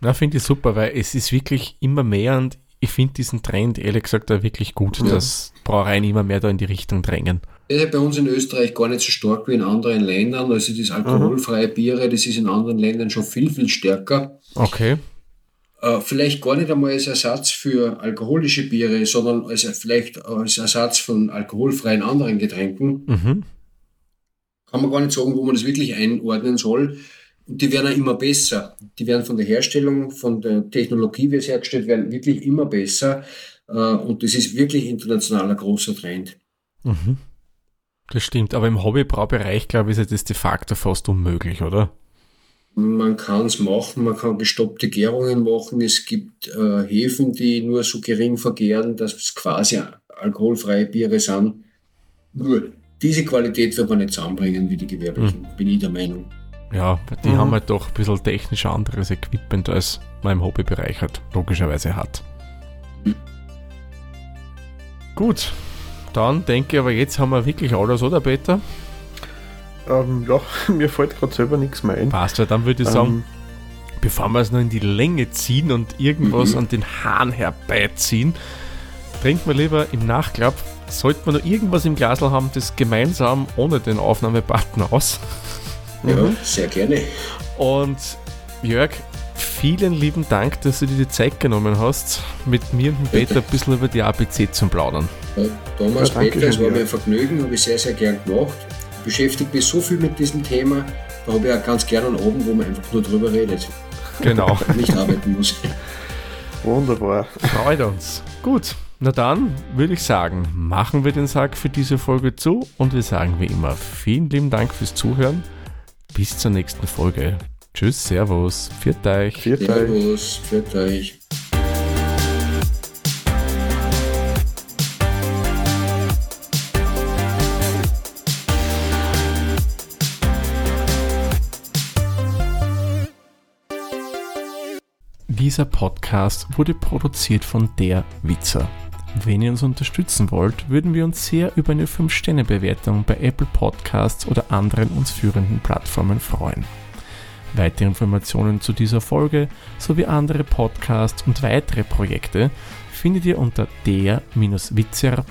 Na, finde ich super, weil es ist wirklich immer mehr und ich finde diesen Trend, ehrlich gesagt, da wirklich gut, ja. dass Brauereien immer mehr da in die Richtung drängen. Das ist bei uns in Österreich gar nicht so stark wie in anderen Ländern. Also das alkoholfreie mhm. Biere, das ist in anderen Ländern schon viel, viel stärker. Okay. Äh, vielleicht gar nicht einmal als Ersatz für alkoholische Biere, sondern als, vielleicht als Ersatz von alkoholfreien anderen Getränken. Mhm. Kann man gar nicht sagen, wo man das wirklich einordnen soll. Und die werden auch immer besser. Die werden von der Herstellung, von der Technologie, wie es hergestellt werden, wirklich immer besser. Äh, und das ist wirklich international ein großer Trend. Mhm. Das stimmt, aber im Hobbybraubereich, glaube ich, ist das de facto fast unmöglich, oder? Man kann es machen, man kann gestoppte Gärungen machen. Es gibt äh, Hefen, die nur so gering vergären, dass es quasi alkoholfreie Biere sind. Nur diese Qualität wird man nicht zusammenbringen wie die gewerblichen, mhm. bin ich der Meinung. Ja, die mhm. haben halt doch ein bisschen technisch anderes Equipment, als man im Hobbybereich halt logischerweise hat. Mhm. Gut, dann denke ich aber, jetzt haben wir wirklich alles, oder Peter? Ähm, ja, mir fällt gerade selber nichts mehr ein. Passt, ja, dann würde ich sagen, ähm, bevor wir es noch in die Länge ziehen und irgendwas mhm. an den Haaren herbeiziehen, trinken wir lieber im Nachklapp. Sollten wir noch irgendwas im Glasl haben, das gemeinsam ohne den Aufnahmebutton aus. Ja, mhm. sehr gerne. Und Jörg, vielen lieben Dank, dass du dir die Zeit genommen hast, mit mir und Peter ein bisschen über die ABC zu plaudern. Ja, Thomas, ja, Peter, es war mir ein Vergnügen, habe ich sehr, sehr gern gemacht. Ich beschäftige mich so viel mit diesem Thema, da habe ich auch ganz gerne einen Abend, wo man einfach nur drüber redet. Genau. nicht arbeiten muss. Wunderbar. Freut uns. Gut, na dann würde ich sagen, machen wir den Sack für diese Folge zu und wir sagen wie immer vielen lieben Dank fürs Zuhören. Bis zur nächsten Folge. Tschüss, Servus, viert euch. Viert Servus, viert euch. Dieser Podcast wurde produziert von der Witzer. Wenn ihr uns unterstützen wollt, würden wir uns sehr über eine 5-Sterne-Bewertung bei Apple Podcasts oder anderen uns führenden Plattformen freuen. Weitere Informationen zu dieser Folge sowie andere Podcasts und weitere Projekte findet ihr unter der-witzer.at.